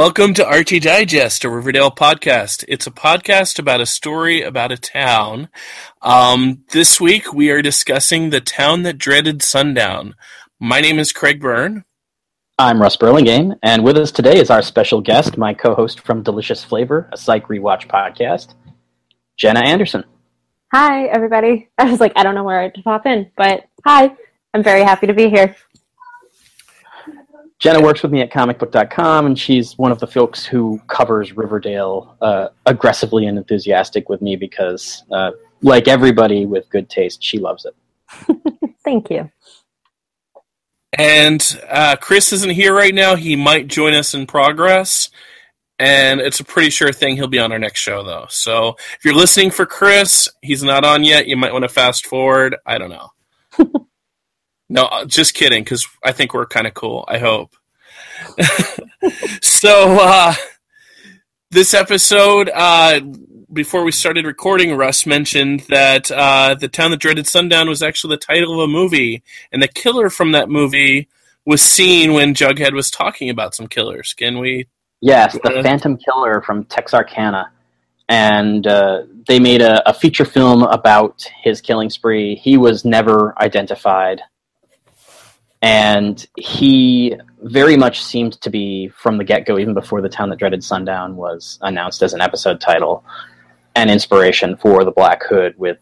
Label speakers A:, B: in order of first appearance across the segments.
A: Welcome to Archie Digest, a Riverdale podcast. It's a podcast about a story about a town. Um, this week we are discussing the town that dreaded sundown. My name is Craig Byrne.
B: I'm Russ Burlingame, and with us today is our special guest, my co-host from Delicious Flavor, a psych rewatch podcast, Jenna Anderson.
C: Hi, everybody. I was like, I don't know where to pop in, but hi. I'm very happy to be here.
B: Jenna works with me at comicbook.com, and she's one of the folks who covers Riverdale uh, aggressively and enthusiastic with me because, uh, like everybody with good taste, she loves it.
C: Thank you.
A: And uh, Chris isn't here right now. He might join us in progress. And it's a pretty sure thing he'll be on our next show, though. So if you're listening for Chris, he's not on yet. You might want to fast forward. I don't know. No, uh, just kidding, because I think we're kind of cool. I hope. so, uh, this episode, uh, before we started recording, Russ mentioned that uh, The Town That Dreaded Sundown was actually the title of a movie, and the killer from that movie was seen when Jughead was talking about some killers. Can we?
B: Yes, the Phantom Killer from Texarkana. And uh, they made a, a feature film about his killing spree. He was never identified and he very much seemed to be from the get go, even before the town that dreaded sundown was announced as an episode title, an inspiration for the Black Hood with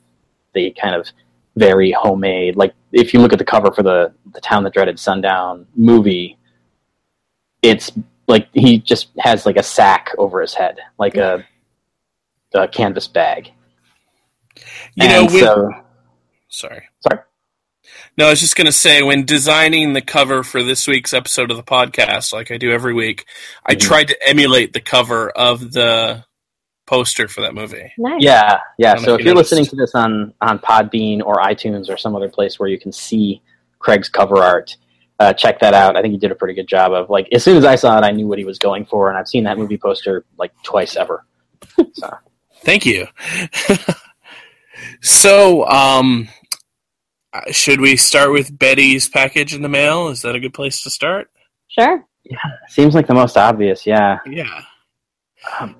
B: the kind of very homemade. Like if you look at the cover for the the town that dreaded sundown movie, it's like he just has like a sack over his head, like a, a canvas bag.
A: You know,
B: And
A: we,
B: so,
A: sorry.
B: sorry.
A: No, I was just going to say, when designing the cover for this week's episode of the podcast, like I do every week, I
B: Mhm.
A: tried to emulate the cover of the poster for that movie.
C: Nice.
B: Yeah, yeah. So
A: if
B: if
A: you
B: you're
A: noticed.
B: listening to this on on Podbean or iTunes or some other place where you can see Craig's cover art, uh, check that out. I think he did a pretty good job of like as soon as I saw it, I knew what he was going for, and I've seen that movie poster like twice ever. So
A: Thank you. so, um, should we start with Betty's package in the mail? Is that a good place to start?
C: Sure.
B: Yeah, seems like the most obvious. Yeah.
A: Yeah.
B: Um,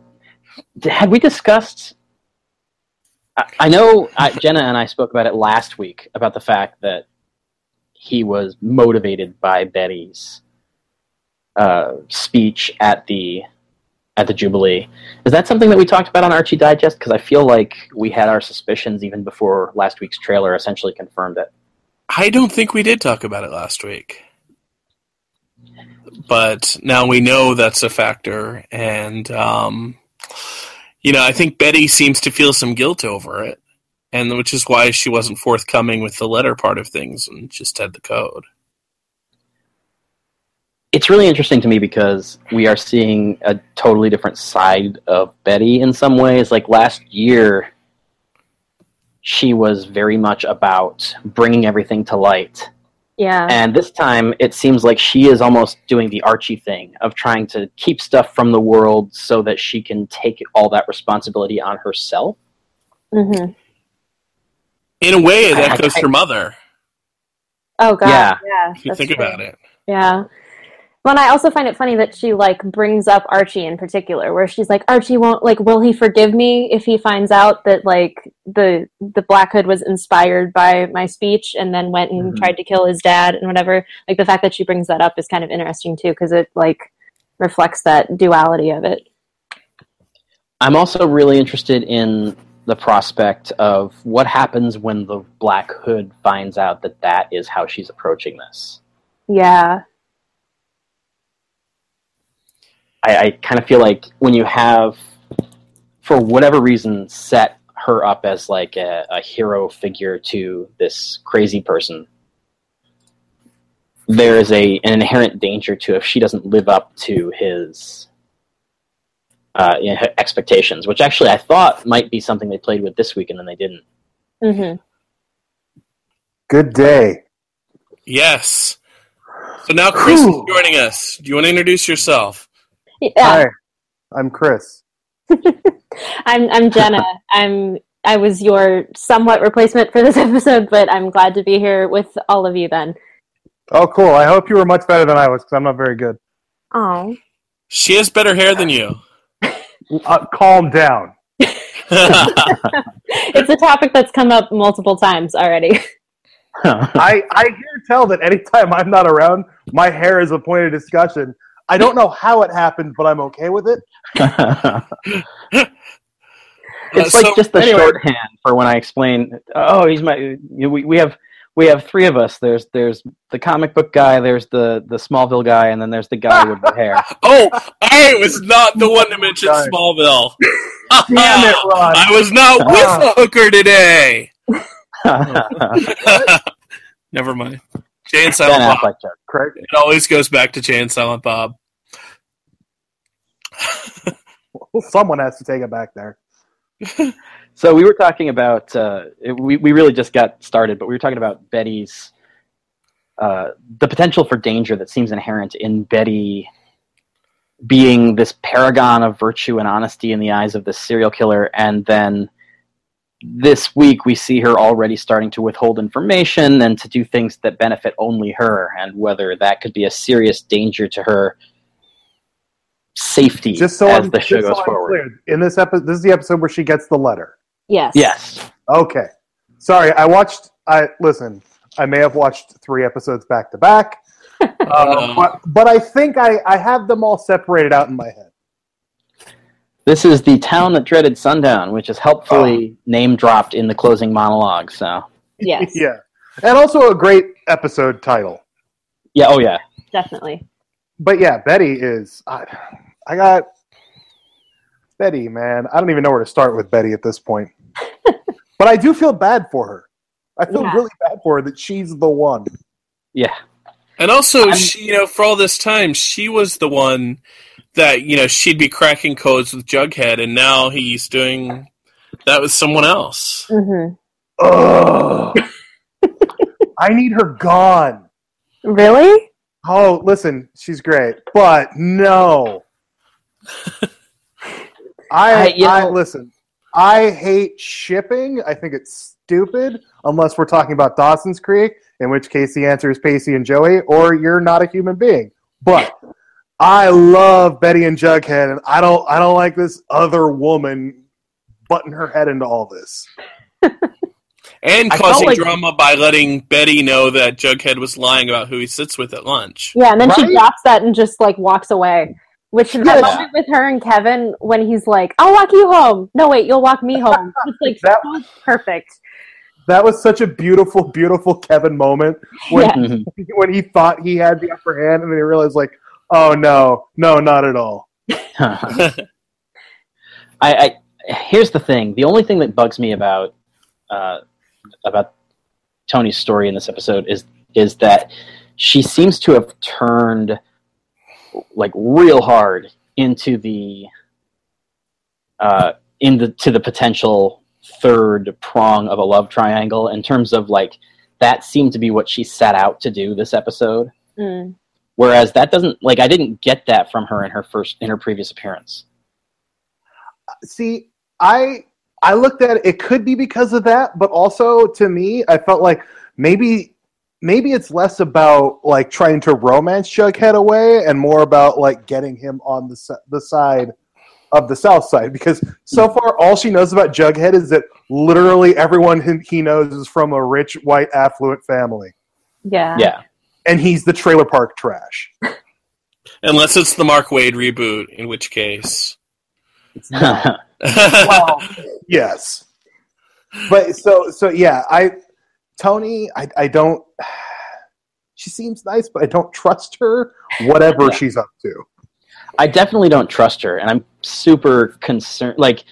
B: d- had we discussed? I, I know I, Jenna and I spoke about it last week about the fact that he was motivated by Betty's uh, speech at the at the Jubilee. Is that something that we talked about on Archie Digest? Because I feel like we had our suspicions even before last week's trailer essentially confirmed it.
A: I don't think we did talk about it last week. But now we know that's a factor. And, um, you know, I think Betty seems to feel some guilt over it. And which is why she wasn't forthcoming with the letter part of things and just had the code.
B: It's really interesting to me because we are seeing a totally different side of Betty in some ways. Like last year, she was very much about bringing everything to light.
C: Yeah.
B: And this time, it seems like she is almost doing the Archie thing of trying to keep stuff from the world so that she can take all that responsibility on herself.
C: hmm
A: In a way, it
B: I- I- I-
A: her mother,
C: Oh God.
B: Yeah.
C: Yeah.
A: if you think
C: true.
A: about it.
C: Yeah. Well, and I also find it funny that she like brings up Archie in particular, where she's like, Archie won't like, will he forgive me if he finds out that like the the Black Hood was inspired by my speech and then went and
B: Mhm.
C: tried to kill his dad and whatever. Like the fact that she brings that up is kind of interesting too, because it like reflects that duality of it.
B: I'm also really interested in the prospect of what happens when the Black Hood finds out that that is how she's approaching this.
C: Yeah.
B: I, I kind of feel like when you have, for whatever reason, set her up as like a, a hero figure to this crazy person, there is a an inherent danger to if she doesn't live up to his uh, you know, expectations, which actually I thought might be something they played with this week, and then they didn't.
C: hmm
D: Good day.
A: Yes. So now Chris is joining us. Do you want to introduce yourself?
C: Yeah.
D: Hi, I'm Chris.
C: I'm I'm Jenna. I'm I was your somewhat replacement for this episode, but I'm glad to be here with all of you then.
D: Oh, cool. I hope you were much better than I was because I'm not very good.
C: Oh.
A: She has better hair than you.
D: Uh, calm down.
C: It's a topic that's come up multiple times already.
D: I, I hear tell that anytime I'm not around, my hair is a point of discussion. I don't know how it happened, but I'm okay with it.
B: it's
A: Uh,
B: like
A: so-
B: just the
D: anyway.
B: shorthand for when I explain. Oh, he's my. You know, we, we have we have three of us. There's there's the comic book guy. There's the the Smallville guy, and then there's the guy with the hair.
A: Oh, I was not the one to mention
D: God.
A: Smallville.
D: Damn it, Ron.
A: I was not with a hooker today. Never mind. Jay and
B: ben
A: Silent Bob.
B: Affleck joke.
D: Craig,
A: It always goes back to Jay and Silent Bob.
D: well, someone has to take it back there.
B: So we were talking about uh, it- we we really just got started, but we were talking about Betty's uh, the potential for danger that seems inherent in Betty being this paragon of virtue and honesty in the eyes of this serial killer, and then this week we see her already starting to withhold information and to do things that benefit only her, and whether that could be a serious danger to her safety
D: Just so
B: as
D: I'm,
B: the show
D: just so
B: goes
D: I'm
B: forward.
D: clear, in this episode, this is the episode where she gets the letter.
C: Yes.
B: Yes.
D: Okay. Sorry, I watched. I listen. I may have watched three episodes back to back, uh, but but I think I I have them all separated out in my head.
B: This is the town that dreaded sundown, which is helpfully oh. name dropped in the closing monologue. So
C: Yes.
D: Yeah, and also a great episode title.
B: yeah, oh yeah,
C: Definitely.
D: But yeah, Betty is. I, I got Betty, man. I don't even know where to start with Betty at this point. but I do feel bad for her. I feel
C: Yeah.
D: really bad for her that she's the one.
B: yeah,
A: And also,
B: I'm-
A: she, you know, for all this time, she was the one that you know she'd be cracking codes with Jughead, and now he's doing that with someone else.
C: hmm
D: Ugh. I need her gone.
C: Really?
D: Oh, listen, she's great, but no. I,
B: I- you
D: I
B: know-
D: listen. I hate shipping. I think it's stupid unless we're talking about Dawson's Creek, in which case the answer is Pacey and Joey, or you're not a human being. But I love Betty and Jughead, and I don't. I don't like this other woman butting her head into all this.
A: And causing
B: like-
A: drama by letting Betty know that Jughead was lying about who he sits with at lunch.
C: Yeah, and then she drops that and just like walks away. Which that
D: Yeah.
C: moment with her and Kevin when he's like, "I'll walk you home." No, wait, you'll walk me home. It's like
D: That-
C: so perfect.
D: That was such a beautiful, beautiful Kevin moment when
C: Yeah.
D: When he thought he had the upper hand, and then he realized, like, oh no, no, not at all.
B: I, I here's the thing. The only thing that bugs me about uh, about Toni's story in this episode is is that she seems to have turned like real hard into the uh, in the to the potential third prong of a love triangle in terms of like that seemed to be what she set out to do this episode
C: Mm.
B: Whereas that doesn't like i didn't get that from her in her first in her previous appearance
D: See, I I looked at it. It could be because of that, but also to me, I felt like maybe maybe it's less about like trying to romance Jughead away and more about like getting him on the the side of the South Side because so hmm. far all she knows about Jughead is that literally everyone he- he knows is from a rich white affluent family,
C: Yeah.
B: yeah
D: and he's the trailer park trash.
A: Unless it's the Mark Waid reboot, in which case.
D: it's well, yes. But so so yeah, I Toni, I I don't. She seems nice, but I don't trust her. Whatever
B: Yeah.
D: she's up to.
B: I definitely don't trust her, and I'm super concerned. Like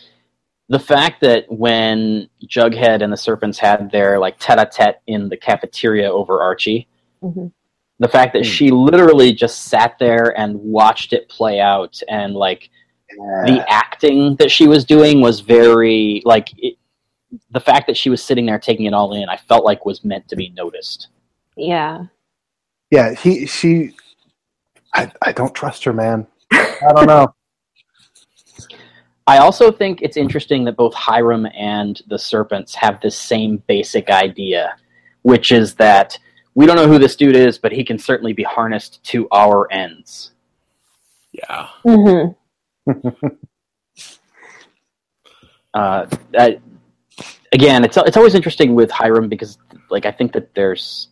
B: the fact that when Jughead and the Serpents had their like tete-a-tete in the cafeteria over Archie,
C: Mhm.
B: the fact that
D: Hmm.
B: she literally just sat there and watched it play out, and like the acting that she was doing was very like it, the fact that she was sitting there taking it all in. I felt like was meant to be noticed.
C: Yeah.
D: Yeah, he she. I I don't trust her, man. I don't know.
B: I also think it's interesting that both Hiram and the Serpents have this same basic idea, which is that we don't know who this dude is, but he can certainly be harnessed to our ends.
A: Yeah.
C: Mm-hmm.
B: uh, I, again, it's it's always interesting with Hiram because like I think that there's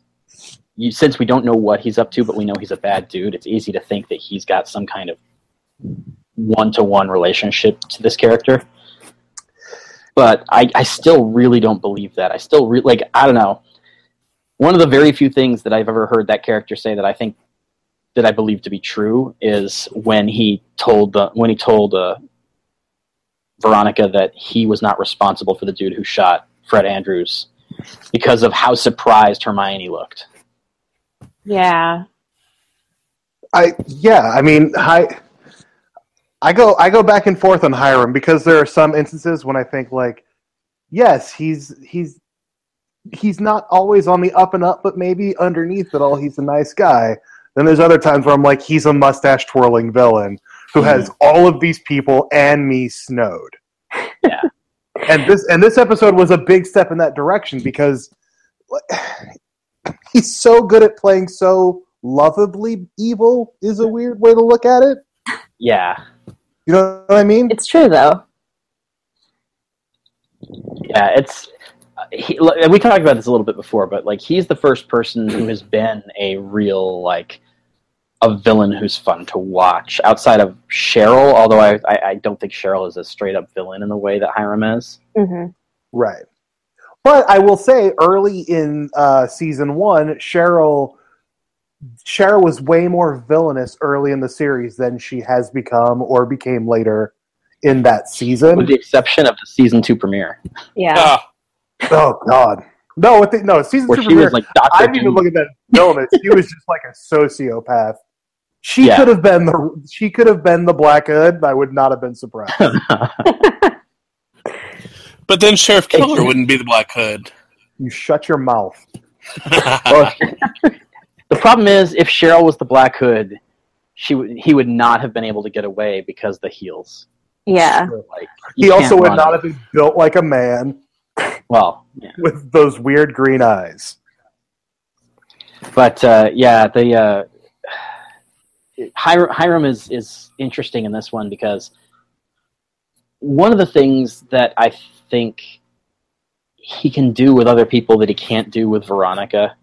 B: you, since we don't know what he's up to, but we know he's a bad dude. It's easy to think that he's got some kind of one to one relationship to this character. But I, I still really don't believe that. I still re- like I don't know. One of the very few things that I've ever heard that character say that I think that I believe to be true is when he told the when he told uh, Veronica that he was not responsible for the dude who shot Fred Andrews because of how surprised Hermione looked.
C: Yeah.
D: I yeah, I mean, I I go I go back and forth on Hiram because there are some instances when I think like, yes, he's he's he's not always on the up and up, but maybe underneath it all, he's a nice guy. Then there's other times where I'm like, he's a mustache twirling villain who mm-hmm. has all of these people and me snowed.
B: Yeah.
D: and this and this episode was a big step in that direction because he's so good at playing so lovably evil is a weird way to look at it.
B: Yeah,
D: You know what I mean?
C: It's true though.
B: yeah. It's he, and we talked about this a little bit before, but like he's the first person who has been a real like a villain who's fun to watch outside of Cheryl. Although I, I, I don't think Cheryl is a straight up villain in the way that Hiram is.
C: hmm
D: Right. But I will say, early in uh, season one, Cheryl Cheryl was way more villainous early in the series than she has become or became later in that season.
B: with the exception of the season two premiere,
C: Yeah.
A: Ah,
D: Oh God, no! With the, no season
B: where
D: two
B: she
D: premiere,
B: was like Doctor
D: I didn't even look at that villainous. she was just like a sociopath. She
B: Yeah.
D: could have been the she could have been the Black Hood. I would not have been surprised.
A: but then Sheriff Keller wouldn't be the Black Hood.
D: you shut your mouth.
B: The problem is, if Cheryl was the Black Hood, she would he would not have been able to get away because the heels.
C: Yeah.
B: Like
D: He also would not
B: him.
D: have been built like a man
B: Well, yeah.
D: with those weird green eyes.
B: but uh, yeah, the uh, Hiram, Hiram is is interesting in this one because one of the things that I think he can do with other people that he can't do with Veronica,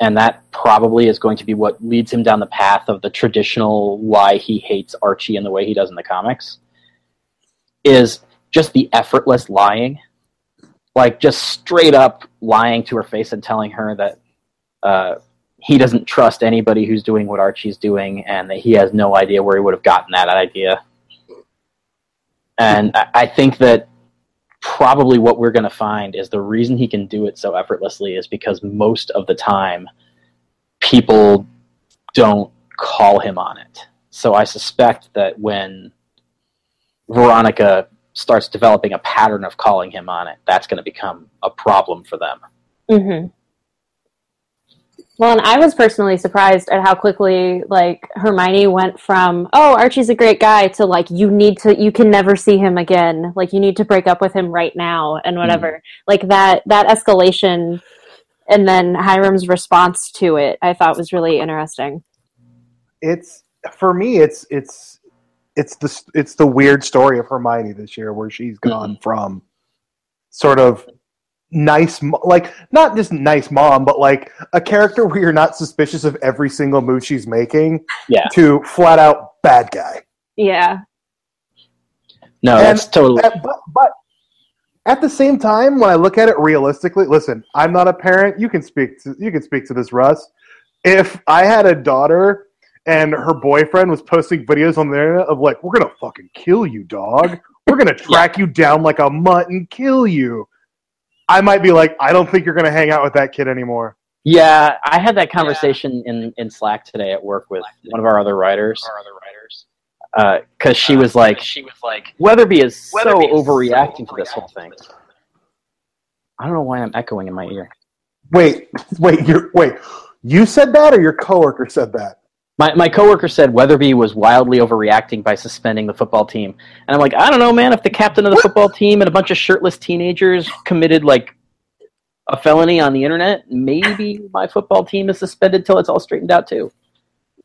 B: and that probably is going to be what leads him down the path of the traditional why he hates Archie in the way he does in the comics, is just the effortless lying, like just straight up lying to her face and telling her that uh, he doesn't trust anybody who's doing what Archie's doing, and that he has no idea where he would have gotten that idea. And I, I think that probably what we're going to find is the reason he can do it so effortlessly is because most of the time people don't call him on it. So I suspect that when Veronica starts developing a pattern of calling him on it, that's going to become a problem for them.
C: hmm Well, and I was personally surprised at how quickly like Hermione went from "Oh, Archie's a great guy" to like "You need to, you can never see him again. Like you need to break up with him right now and whatever." Like that that escalation, and then Hiram's response to it, I thought was really interesting.
D: It's for me. It's it's it's the it's the weird story of Hermione this year, where she's mm-hmm. gone from sort of nice, mo- like not just nice mom, but like a character where you're not suspicious of every single move she's making,
B: Yeah.
D: to flat out bad guy.
C: Yeah,
B: No,
D: And-
B: that's totally.
D: But, but at the same time, when I look at it realistically, listen, I'm not a parent. You can speak to you can speak to this, Russ. If I had a daughter and her boyfriend was posting videos on the internet of like, "We're gonna fucking kill you, dog. We're gonna track you down like a mutt and kill you," I might be like, "I don't think you're gonna hang out with that kid anymore."
B: Yeah, I had that conversation in, in Slack today at work with one of our other writers. Our other writers. Uh, because she was like, she was like, Weatherby is so
E: Weatherby is so
B: overreacting to this whole thing. I don't know why I'm echoing in my ear.
D: Wait, wait, you wait. You said that, or your coworker said that?
B: My my coworker said Weatherby was wildly overreacting by suspending the football team, and I'm like, I don't know, man. If the captain of the football team and a bunch of shirtless teenagers committed like a felony on the internet, maybe my football team is suspended till it's all straightened out too.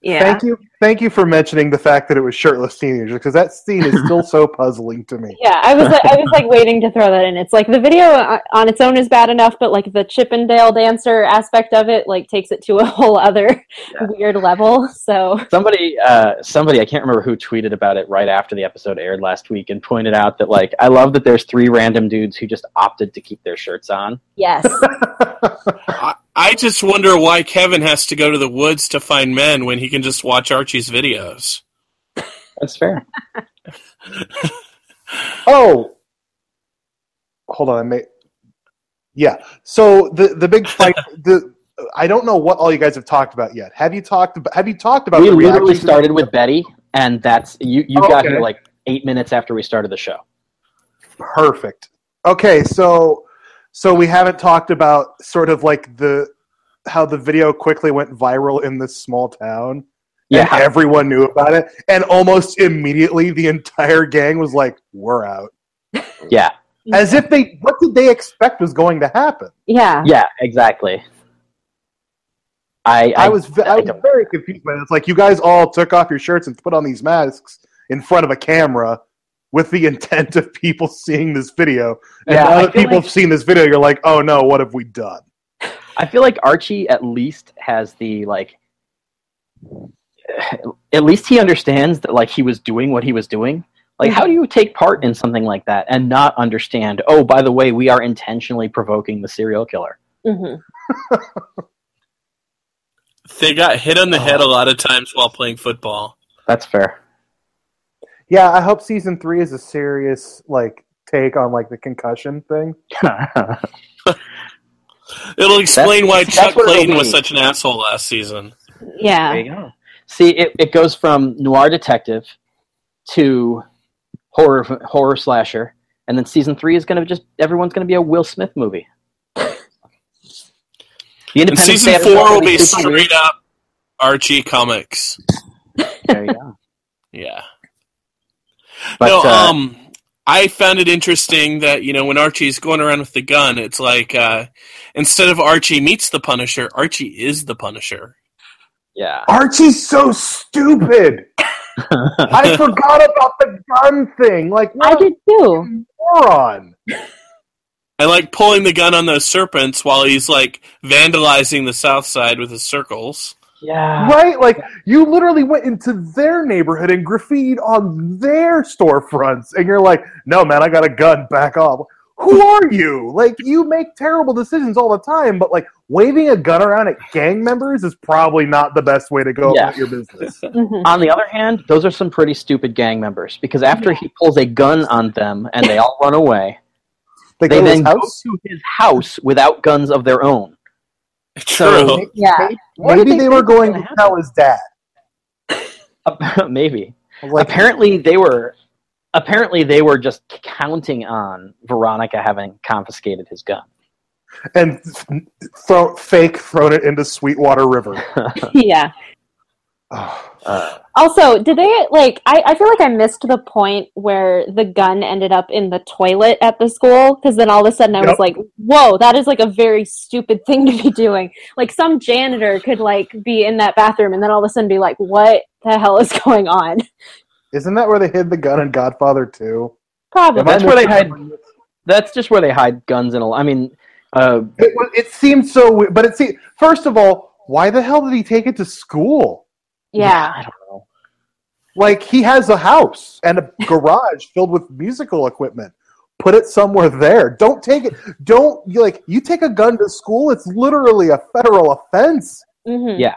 C: Yeah.
D: Thank you, thank you for mentioning the fact that it was shirtless teenagers because that scene is still so puzzling to me.
C: Yeah, I was like, I was like waiting to throw that in. It's like the video on its own is bad enough, but like the Chippendale dancer aspect of it like takes it to a whole other
B: Yeah.
C: weird level. So
B: Somebody, uh, somebody, I can't remember who tweeted about it right after the episode aired last week and pointed out that like I love that there's three random dudes who just opted to keep their shirts on.
C: yes,
A: I, I just wonder why Kevin has to go to the woods to find men when he can just watch Archie's videos.
B: That's fair.
D: Oh, hold on. I may. Yeah. So the the big fight. the I don't know what all you guys have talked about yet. Have you talked? About, have you talked about?
B: we
D: the
B: literally
D: reaction
B: started with Betty, and that's you. You
D: Oh,
B: got
D: okay.
B: here like eight minutes after we started the show.
D: Perfect. Okay, so so we haven't talked about sort of like the how the video quickly went viral in this small town.
B: Yeah,
D: And everyone knew about it, and almost immediately the entire gang was like, "We're out,"
B: yeah,
D: as if they what did they expect was going to happen?
C: yeah,
B: yeah, exactly. I,
D: I was I
B: I
D: was very confused by it. It's like you guys all took off your shirts and put on these masks in front of a camera with the intent of people seeing this video. And
B: Yeah,
D: now that people
B: like-
D: have seen this video, you're like, "Oh no, what have we done?"
B: I feel like Archie at least has the like at least he understands that like he was doing what he was doing. Like how do you take part in something like that and not understand, oh by the way, we are intentionally provoking the serial killer.
C: hmm
A: They got hit on the head a lot of times while playing football.
B: That's fair.
D: Yeah, I hope season three is a serious like take on like the concussion thing.
A: It'll explain
B: That's-
A: why
B: that's
A: Chuck
B: what
A: Clayton was such an asshole last season.
C: yeah.
B: There you go. See, it, it goes from noir detective to horror horror slasher, and then season three is going to just everyone's going to be a Will Smith movie. The
A: And
B: Independence
A: season four will be
B: is super weird.
A: straight up Archie comics.
B: There you go.
A: Yeah.
B: But,
A: no,
B: uh,
A: um, I found it interesting that you know when Archie's going around with the gun, it's like uh, instead of Archie meets the Punisher, Archie is the Punisher.
B: yeah.
D: Archie's so stupid. I forgot about the gun thing. Like,
C: I did too.
D: moron.
A: I like pulling the gun on those serpents while he's like vandalizing the South Side with his circles.
B: Yeah.
D: Right? Like, you literally went into their neighborhood and graffitied on their storefronts, and you're like, no, man, I got a gun, back off. Who are you? Like, you make terrible decisions all the time, but like, waving a gun around at gang members is probably not the best way to go
B: Yeah.
D: about your business.
C: Mhm.
B: On the other hand, those are some pretty stupid gang members because after he pulls a gun on them and they all run away,
D: They,
B: they
D: go
B: then
D: his
B: go to his house without guns of their own.
A: True.
C: Yeah.
B: What do
D: Maybe
B: they
D: they were going
B: gonna
D: tell his dad.
B: Maybe.
D: Like,
B: apparently they were apparently they were just counting on Veronica having confiscated his gun.
D: and throw, fake thrown it into Sweetwater River.
C: yeah.
B: Uh,
C: Also, did they like? I, I feel like I missed the point where the gun ended up in the toilet at the school because then all of a sudden I was like, "Whoa, that is like a very stupid thing to be doing." Like some janitor could like be in that bathroom and then all of a sudden be like, "What the hell is going on?"
D: Isn't that where they hid the gun in Godfather 2?
C: Probably.
B: That's where they hide- that's just where they hide guns in a I mean uh,
D: It, wa- it seemed so but it seemed. First of all, why the hell did he take it to school?
C: Yeah.
B: I don't know.
D: Like he has a house and a garage filled with musical equipment. Put it somewhere there. Don't take it. Don't you like you take a gun to school. It's literally a federal offense.
C: hmm
B: Yeah.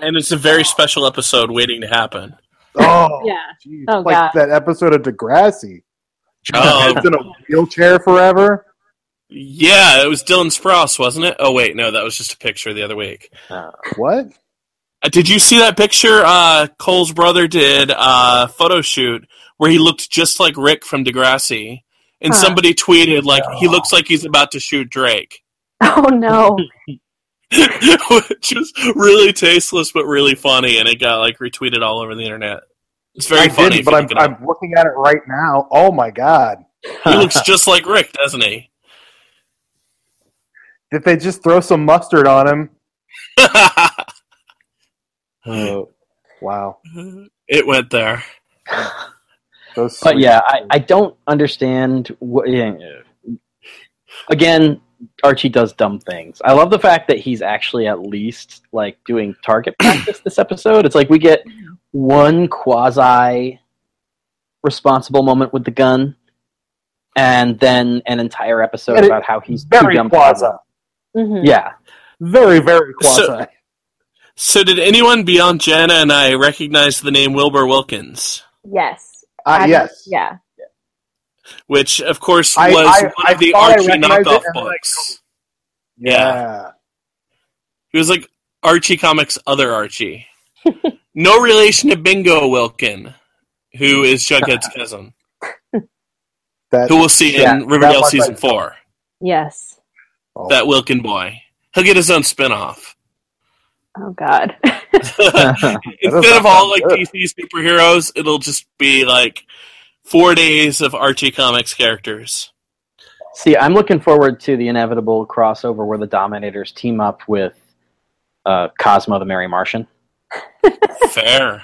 A: And it's a very special episode waiting to happen.
D: Oh,
C: Yeah.
D: geez.
C: Oh,
D: like
C: God.
D: that episode of Degrassi.
A: Oh.
D: He's in a wheelchair forever.
A: Yeah, it was Dylan Sprouse, wasn't it? Oh wait, no, that was just a picture the other week.
B: Uh,
D: What?
A: Uh, did you see that picture uh, Cole's brother did a photo shoot where he looked just like Rick from Degrassi? And
C: Huh.
A: somebody tweeted like he looks like he's about to shoot Drake,
C: Oh no.
A: which was really tasteless but really funny, and it got like retweeted all over the internet. It's very
D: I
A: funny.
D: but I'm,
A: look.
D: I'm looking at it right now. Oh my god!
A: He looks just like Rick, doesn't he?
D: Did they just throw some mustard on him?
B: Oh.
D: Wow.
A: It went there.
B: But yeah, I, I don't understand. What, yeah, again, Archie does dumb things. I love the fact that he's actually at least like doing target practice this episode. It's like we get one quasi responsible moment with the gun, and then an entire episode
D: And it-
B: about how he's
D: very
B: dumb. to-
D: quasi.
C: Mhm.
B: Yeah,
D: Very, very quasi.
A: So- So, did anyone beyond Jenna and I recognize the name Wilbur Wilkins?
C: Yes.
D: uh,
C: I-
D: yes.
C: Yeah.
A: Which, of course,
D: I-
A: was
D: I-
A: one
D: I
A: of the Archie knockoff
D: and then I
A: books.
D: Yeah.
A: He was like Archie Comics' other Archie. no relation to Bingo Wilkin, who is Jughead's cousin,
D: That,
A: who we'll see
D: Yeah,
A: in Riverdale season
D: know.
A: four.
C: Yes.
D: oh,
A: That Wilkin boy. He'll get his own spin-off.
C: Oh God.
A: Instead of all like
D: good.
A: DC superheroes, it'll just be like four days of Archie Comics characters.
B: See, I'm looking forward to the inevitable crossover where the Dominators team up with uh, Cosmo the Merry Martian.
A: Fair.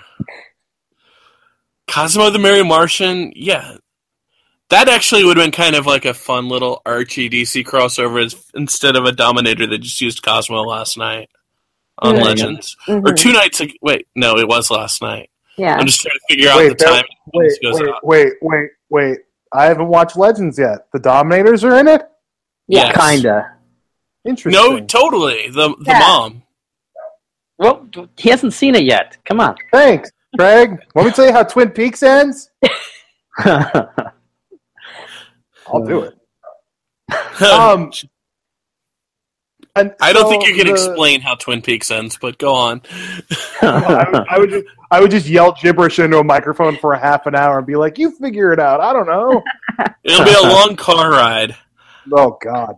A: Cosmo the Merry Martian, yeah. That actually would have been kind of like a fun little Archie DC crossover instead of a Dominator that just used Cosmo last night on
C: Yeah.
A: Legends.
C: Mhm.
A: Or two nights ago. Wait, no, it was last night.
C: Yeah.
A: I'm just trying to figure out
D: Wait,
A: the
D: there-
A: time
D: wait,
A: goes
D: wait,
A: out.
D: wait, wait, wait. I haven't watched Legends yet. The Dominators are in it?
A: Yes.
B: Kinda.
D: Interesting.
A: No, totally. The the
C: Yeah.
A: mom.
B: Well, he hasn't seen it yet. Come on.
D: Thanks, Craig. Let me tell you how Twin Peaks ends. I'll do it. Um, and
A: I don't
D: so
A: think you can
D: the-
A: explain how Twin Peaks ends, but go on.
D: I would, I would just, I would just yell gibberish into a microphone for a half an hour and be like, "You figure it out." I don't know.
A: It'll be a long car ride.
D: Oh God.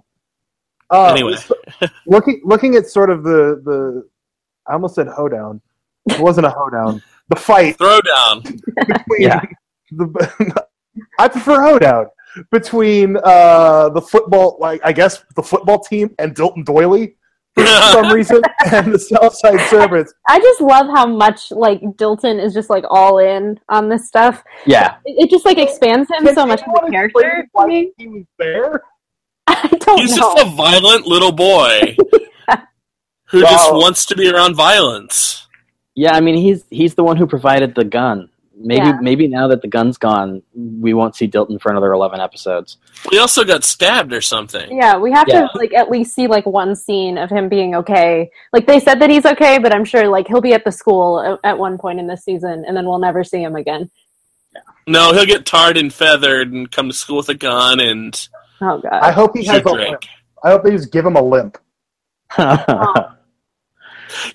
D: Uh,
A: Anyway.
D: looking looking at sort of the the, I almost said hoedown. It wasn't a hoedown. The fight
A: Throwdown.
B: Yeah.
D: the. I prefer hoedown between uh, the football, like I guess the football team and Dilton Doily for some reason, and the Southside Serpents.
C: I just love how much like Dilton is just like all in on this stuff.
B: yeah.
C: It, it just like expands him
D: Can
C: so much as a character.
D: explain
C: to
D: why
C: me.
D: he was there?
C: I don't
A: He's
C: know.
A: just a violent little boy who just wants to be around violence.
B: Yeah, I mean he's he's the one who provided the gun. Maybe
C: Yeah.
B: maybe now that the gun's gone, we won't see Dilton for another eleven episodes.
A: He also got stabbed or something.
C: Yeah, we have
B: Yeah.
C: to like at least see like one scene of him being okay. Like they said that he's okay, but I'm sure like he'll be at the school at, at one point in this season, and then we'll never see him again.
A: No, he'll get tarred and feathered and come to school with a gun and
C: Oh god.
D: I hope he has
A: shoot
D: a limp. I hope they just give him a limp.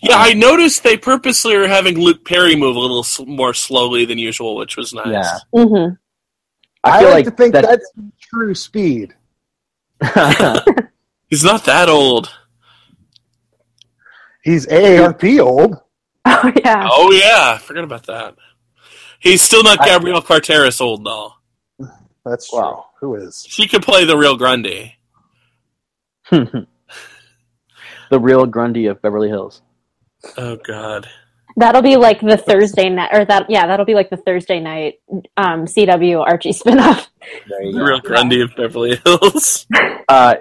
A: Yeah, I noticed they purposely are having Luke Perry move a little s- more slowly than usual, which was nice.
B: Yeah.
C: hmm
D: I,
B: I
D: like,
B: like
D: to think
B: that-
D: that's true speed.
A: He's not that old.
D: He's AARP old.
C: Oh yeah.
A: Oh yeah, I forgot about that. He's still not Gabrielle Carteris old though.
D: That's true.
B: Wow.
D: Who is?
A: She could play the real Grundy.
B: the real Grundy of Beverly Hills.
A: Oh god.
C: That'll be like the Thursday night, or that yeah, that'll be like the Thursday night um, CW Archie spinoff.
B: There you
A: The
B: go.
A: real Grundy of Beverly Hills.
B: Uh,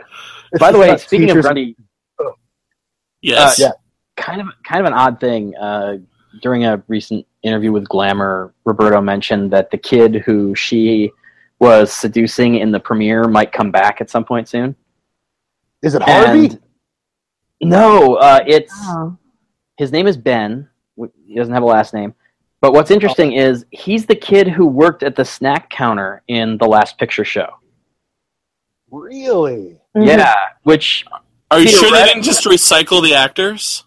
B: by the way, speaking of
D: teachers-
B: Grundy,
A: Yes.
B: Uh, yeah. kind of kind of an odd thing. Uh, during a recent interview with Glamour, Roberto mentioned that the kid who she was seducing in the premiere might come back at some point soon.
D: Is it Harvey?
B: And no, uh, it's
C: Oh.
B: His name is Ben. He doesn't have a last name. But what's interesting is he's the kid who worked at the snack counter in the Last Picture Show.
D: really?
C: Mhm.
B: Yeah, which
A: Are you sure they didn't just recycle the actors?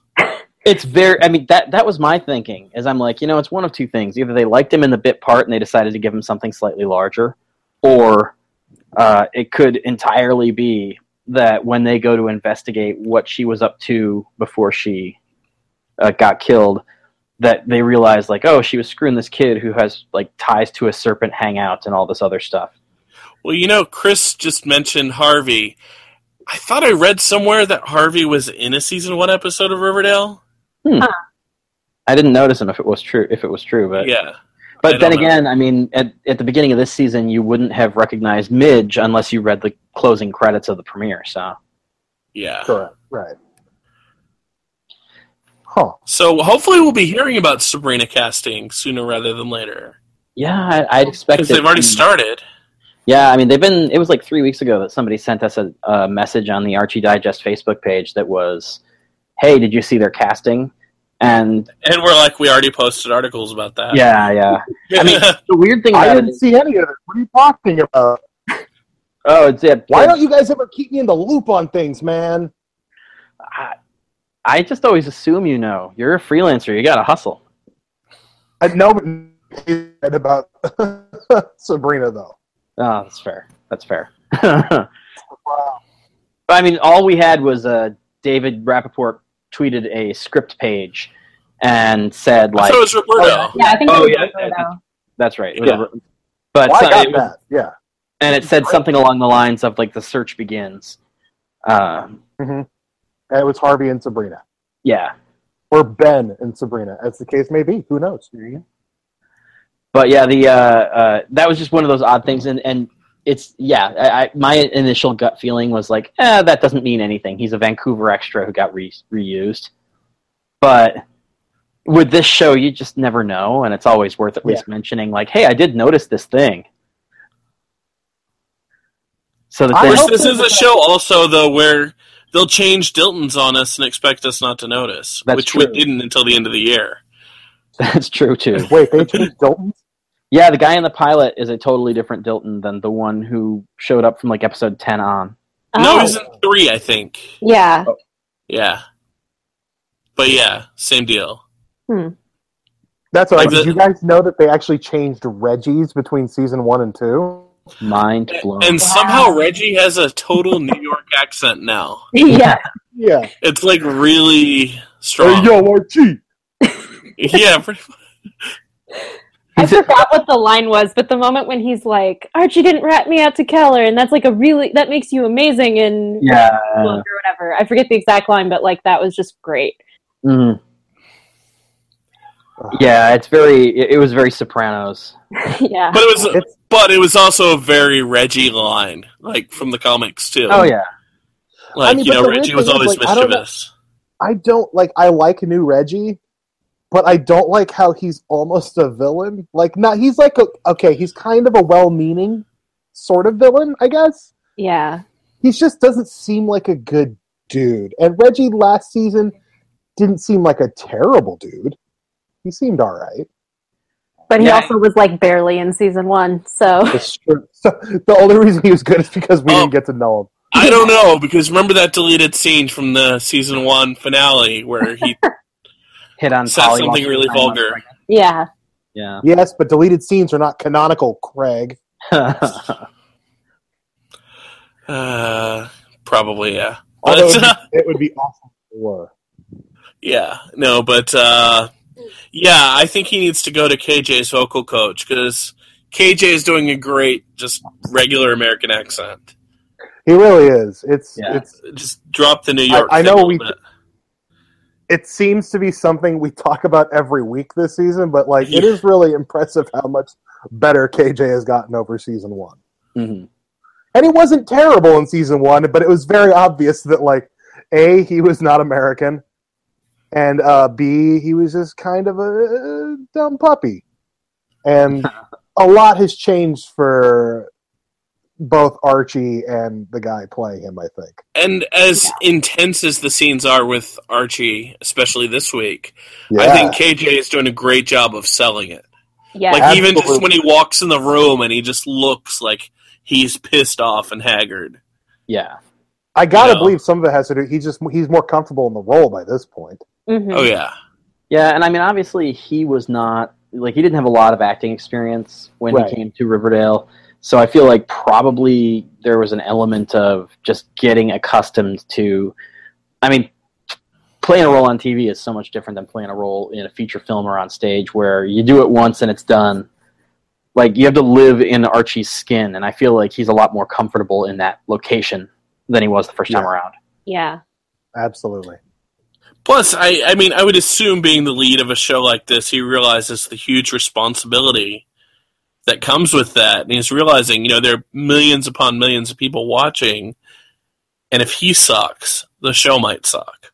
B: it's very. I mean, that that was my thinking. Is I'm like, you know, it's one of two things: either they liked him in the bit part and they decided to give him something slightly larger, or uh, it could entirely be that when they go to investigate what she was up to before she uh, got killed, that they realized like, oh, she was screwing this kid who has like ties to a serpent hangout and all this other stuff.
A: Well, you know, Chris just mentioned Harvey. I thought I read somewhere that Harvey was in a season one episode of Riverdale.
B: I I didn't notice him if it was true. If it was true, but
A: Yeah.
B: But
A: don't
B: then
A: know.
B: again, I mean, at at the beginning of this season, you wouldn't have recognized Midge unless you read the closing credits of the premiere. So
A: Yeah.
D: Correct. Right. Huh.
A: So hopefully we'll be hearing about Sabrina casting sooner rather than later.
B: yeah, I, I'd expect
A: Because they've already
B: to-
A: started.
B: Yeah, I mean, they've been. It was like three weeks ago that somebody sent us a, a message on the Archie Digest Facebook page that was, "Hey, did you see their casting?" And
A: And we're like, we already posted articles about that.
B: yeah, yeah. I mean, the weird thing
D: I didn't
B: is,
D: see any of it. What are you talking about?
B: oh, it's it.
D: Why don't you guys ever keep me in the loop on things, man?
B: I, I just always assume you know. You're a freelancer. You got to hustle.
D: I know about Sabrina though.
B: Oh, that's fair. That's fair. but I mean, all we had was uh, David Rappaport tweeted a script page and said like,
A: thought it was Roberto.
D: Oh, yeah.
C: Yeah, I think
B: Oh,
C: it was
B: yeah,
C: Roberto.
B: "That's right."
A: Yeah.
B: was- But
D: Well, I
B: so-
D: got
B: it was-
D: that. Yeah.
B: and it said something along the lines of like the search begins. Um,
D: And it was Harvey and Sabrina,
B: yeah,
D: or Ben and Sabrina, as the case may be. Who knows?
B: but yeah, the uh, uh, that was just one of those odd things, and and it's yeah. I, I, my initial gut feeling was like, eh, that doesn't mean anything. He's a Vancouver extra who got re- reused, but with this show, you just never know, and it's always worth at least mentioning. Like, hey, I did notice this thing. So that
D: I
B: then,
A: this is a show also though where they'll change Dilton's on us and expect us not to notice,
B: That's
A: which
B: true.
A: we didn't until the end of the year.
B: that's true too.
D: Wait, they changed Dalton's?
B: Yeah, the guy in the pilot is a totally different Dilton than the one who showed up from like episode ten on.
A: No,
C: Oh.
A: he's in three, I think.
C: Yeah. Oh.
A: Yeah. But yeah, same deal. Hmm.
D: That's what.
A: Like
D: I did
A: the-
D: you guys know that they actually changed Reggie's between season one and two?
B: Mind blown.
A: And somehow Reggie has a total New York accent now.
C: yeah.
D: Yeah.
A: It's like really strong.
D: Hey, yo, Archie.
A: yeah, pretty much.
C: I forgot what the line was, but the moment when he's like, Archie didn't rat me out to Keller, and that's like a really, that makes you amazing and
B: yeah,
C: or whatever. I forget the exact line, but like that was just great.
B: mhm. Yeah. It's very. It, it was very Sopranos.
C: yeah.
A: But it was
D: It's-
A: but it was also a very Reggie line, like from the comics too.
B: Oh yeah,
A: Like,
D: I mean,
A: you know, Reggie was always
D: like, I don't
A: mischievous.
D: I don't like. I like new Reggie, but I don't like how he's almost a villain. Like, not he's like a okay. He's kind of a well-meaning sort of villain, I guess.
C: Yeah.
D: He just doesn't seem like a good dude. And Reggie last season didn't seem like a terrible dude. He seemed all right.
C: But he
B: Yeah.
C: also was like barely in season one, so
D: So the only reason he was good is because we
A: Oh.
D: didn't get to know him.
A: I don't know because remember that deleted scene from the season one finale where he
B: hit on
A: said something
B: while she was
A: really
B: nine months
A: vulgar.
C: yeah.
B: pregnant.
D: Yes, but deleted scenes are not canonical, Craig.
A: Uh, probably yeah.
D: Although it
A: But,
D: would, be, it would be awesome if they were.
A: yeah, no, but uh, yeah, I think he needs to go to KJ's vocal coach because KJ is doing a great, just regular American accent.
D: He really is. It's
B: Yeah.
D: it's
A: Just drop the New York.
D: I
A: thing
D: know we-
A: bit.
D: it seems to be something we talk about every week this season, but like it is really impressive how much better KJ has gotten over season one.
B: Mhm.
D: And he wasn't terrible in season one, but it was very obvious that like A, he was not American, and uh, B, he was just kind of a dumb puppy. And a lot has changed for both Archie and the guy playing him, I think.
A: And as intense as the scenes are with Archie, especially this week,
D: Yeah.
A: I think KJ is doing a great job of selling it.
C: Yeah.
A: Like even just when he walks in the room and he just looks like he's pissed off and haggard.
B: yeah.
D: I gotta
A: No.
D: believe some of it has to do. He's just he's more comfortable in the role by this point.
C: Mhm.
A: Oh yeah,
B: Yeah, and I mean, obviously, he was not like he didn't have a lot of acting experience when
D: Right.
B: he came to Riverdale. So I feel like probably there was an element of just getting accustomed to. I mean, playing a role on TV is so much different than playing a role in a feature film or on stage, where you do it once and it's done. Like you have to live in Archie's skin, and I feel like he's a lot more comfortable in that location than he was the first time around.
C: Yeah.
D: Absolutely.
A: Plus, I, I mean, I would assume being the lead of a show like this, he realizes the huge responsibility that comes with that. And he's realizing, you know, there are millions upon millions of people watching. And if he sucks, the show might suck.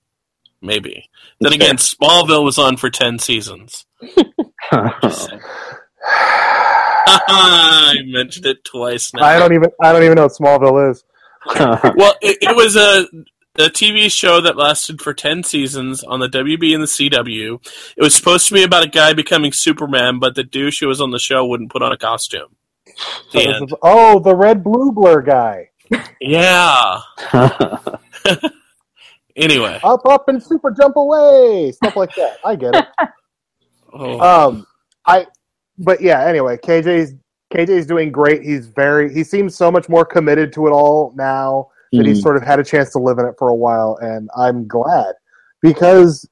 A: Maybe. Then
B: That's
A: again, Smallville was on for 10 seasons. I mentioned it twice now.
D: I don't even I don't even know what Smallville is.
A: well, it, it was a a TV show that lasted for 10 seasons on the WB and the CW. It was supposed to be about a guy becoming Superman, but the douche who was on the show wouldn't put on a costume.
D: So
A: The
D: this is- oh, the red blue blur guy.
A: Yeah. Anyway.
D: Up, up, and super jump away. Stuff like that. I get it.
A: Oh.
D: Um, I, but yeah. Anyway, KJ's KJ's doing great. He's very. He seems so much more committed to it all now that he's
B: Mm.
D: sort of had a chance to live in it for a while, and I'm glad because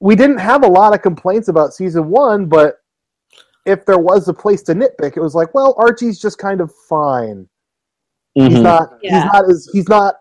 D: we didn't have a lot of complaints about season one, but if there was a place to nitpick, it was like, well, Archie's just kind of fine. He's
B: Mhm.
D: not.
C: Yeah.
D: He's not as. He's not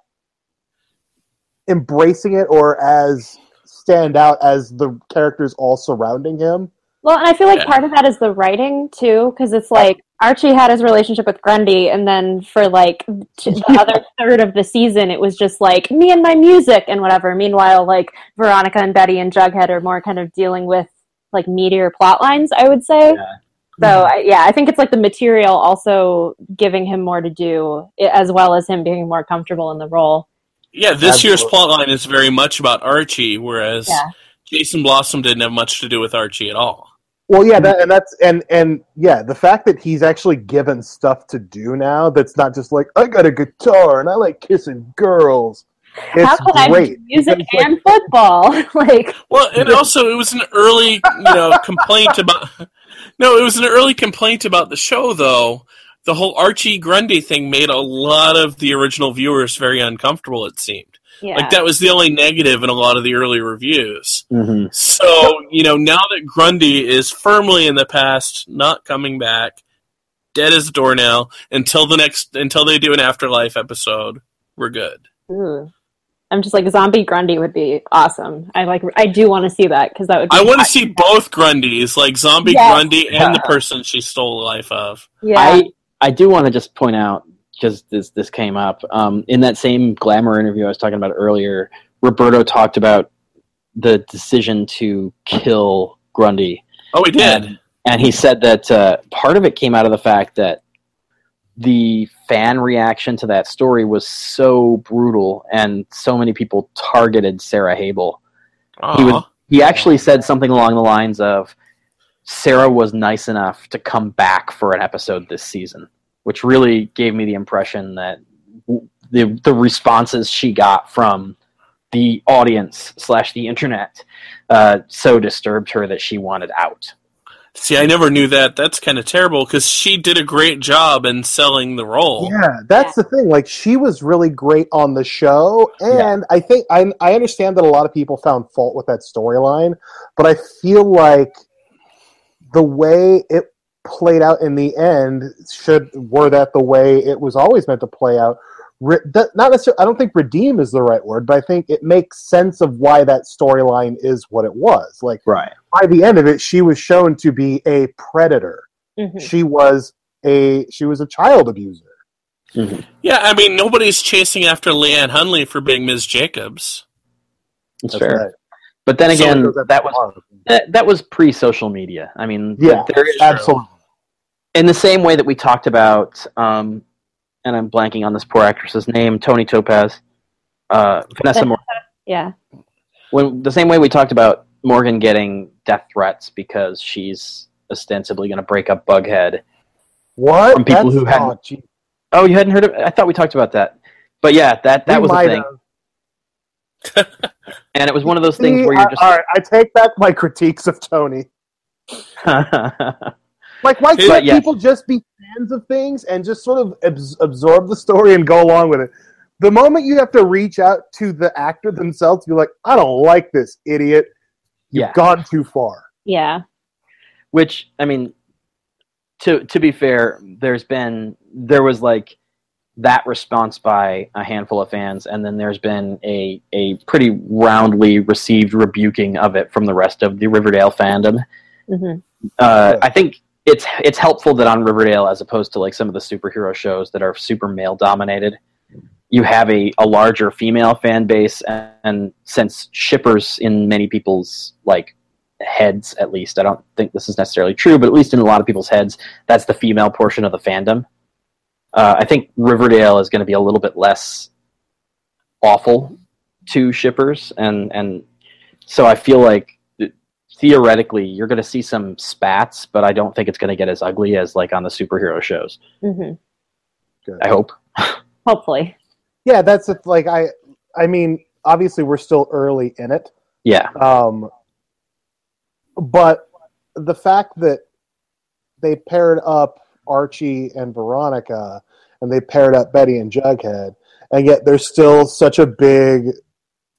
D: embracing it or as stand out as the characters all surrounding him.
C: Well, and I feel like
A: Yeah.
C: part of that is the writing too, because it's like Archie had his relationship with Grundy, and then for like t- the other third of the season, it was just like me and my music and whatever. Meanwhile, like Veronica and Betty and Jughead are more kind of dealing with like meatier plot lines, I would say.
B: Yeah.
C: So I, yeah, I think it's like the material also giving him more to do, as well as him being more comfortable in the role.
A: Yeah, this year's
D: Absolutely.
A: plotline is very much about Archie, whereas
C: Yeah.
A: Jason Blossom didn't have much to do with Archie at all.
D: Well, yeah, that, and that's and and yeah, the fact that he's actually given stuff to do now that's not just like I got a guitar and I like kissing girls. It's
C: How can
D: great.
C: I do music
D: Because, like,
C: and football? like,
A: Well, and also it was an early, you know, complaint about. No, it was an early complaint about the show, though. The whole Archie Grundy thing made a lot of the original viewers very uncomfortable. It seemed
C: yeah,
A: like that was the only negative in a lot of the early reviews.
B: Mhm.
A: So you know, now that Grundy is firmly in the past, not coming back, dead as a doornail until the next until they do an afterlife episode, we're good.
C: Ooh. I'm just like zombie Grundy would be awesome. I like I do want to see that because that would. Be
A: I want to see both Grundys, like Zombie
C: Yes.
A: Grundy and the person she stole the life of.
C: Yeah,
B: I I do want to just point out because this this came up um, in that same glamour interview I was talking about earlier. Roberto talked about the decision to kill Grundy,
A: Oh, he did.
B: and, and he said that uh, part of it came out of the fact that the fan reaction to that story was so brutal, and so many people targeted Sarah Habel. he was- He actually said something along the lines of, "Sarah was nice enough to come back for an episode this season," which really gave me the impression that w- the the responses she got from the audience slash the internet uh, so disturbed her that she wanted out.
A: See, I never knew that. That's kind of terrible because she did a great job in selling the role.
D: Yeah, that's the thing. Like she was really great on the show, and I think I I understand that a lot of people found fault with that storyline, but I feel like the way it played out in the end should were that the way it was always meant to play out. Re, that, not necessarily. I don't think redeem is the right word, but I think it makes sense of why that storyline is what it was. Like
B: Right.
D: by the end of it, she was shown to be a predator.
C: Mhm.
D: She was a she was a child abuser.
A: Yeah, I mean, nobody's chasing after Leann Hunley for being Ms. Jacobs.
B: That's,
D: That's
B: fair.
D: right.
B: But then again,
D: Goes at
B: that was
D: heart.
B: that, that was pre social media. I mean,
D: Yeah,
B: there is
D: absolutely.
B: in the same way that we talked about, um, and I'm blanking on this poor actress's name, Toni Topaz, uh, Vanessa. Mor-
C: yeah,
B: when the same way we talked about Morgan getting death threats because she's ostensibly going to break up Bughead.
D: What?
B: From people
D: That's-
B: who hadn't-
D: oh,
B: Oh, you hadn't heard of? I thought we talked about that. But yeah, that that
D: we
B: was a
D: might
B: thing,
D: have.
B: and it was one of those things
D: See,
B: where you're just.
D: all right. I take back my critiques of Toni. Like, why can't
B: yeah.
D: people just be fans of things and just sort of abs- absorb the story and go along with it? The moment you have to reach out to the actor themselves, be like, I don't like this idiot. You've
B: Yeah.
D: gone too far.
C: yeah,
B: Which I mean, to to be fair, there's been there was like that response by a handful of fans, and then there's been a a pretty roundly received rebuking of it from the rest of the Riverdale fandom.
C: hmm
B: Uh, I think it's it's helpful that on Riverdale, as opposed to like some of the superhero shows that are super male dominated, you have a, a larger female fan base, and, and since shippers in many people's like heads, at least, I don't think this is necessarily true, but at least in a lot of people's heads, that's the female portion of the fandom. Uh, I think Riverdale is going to be a little bit less awful to shippers, and and so I feel like theoretically you're going to see some spats, but I don't think it's going to get as ugly as like on the superhero shows.
C: hmm
B: I hope.
C: Hopefully.
D: Yeah, that's it. Like I, I mean, obviously we're still early in it,
B: Yeah,
D: um, but the fact that they paired up Archie and Veronica, and they paired up Betty and Jughead, and yet there's still such a big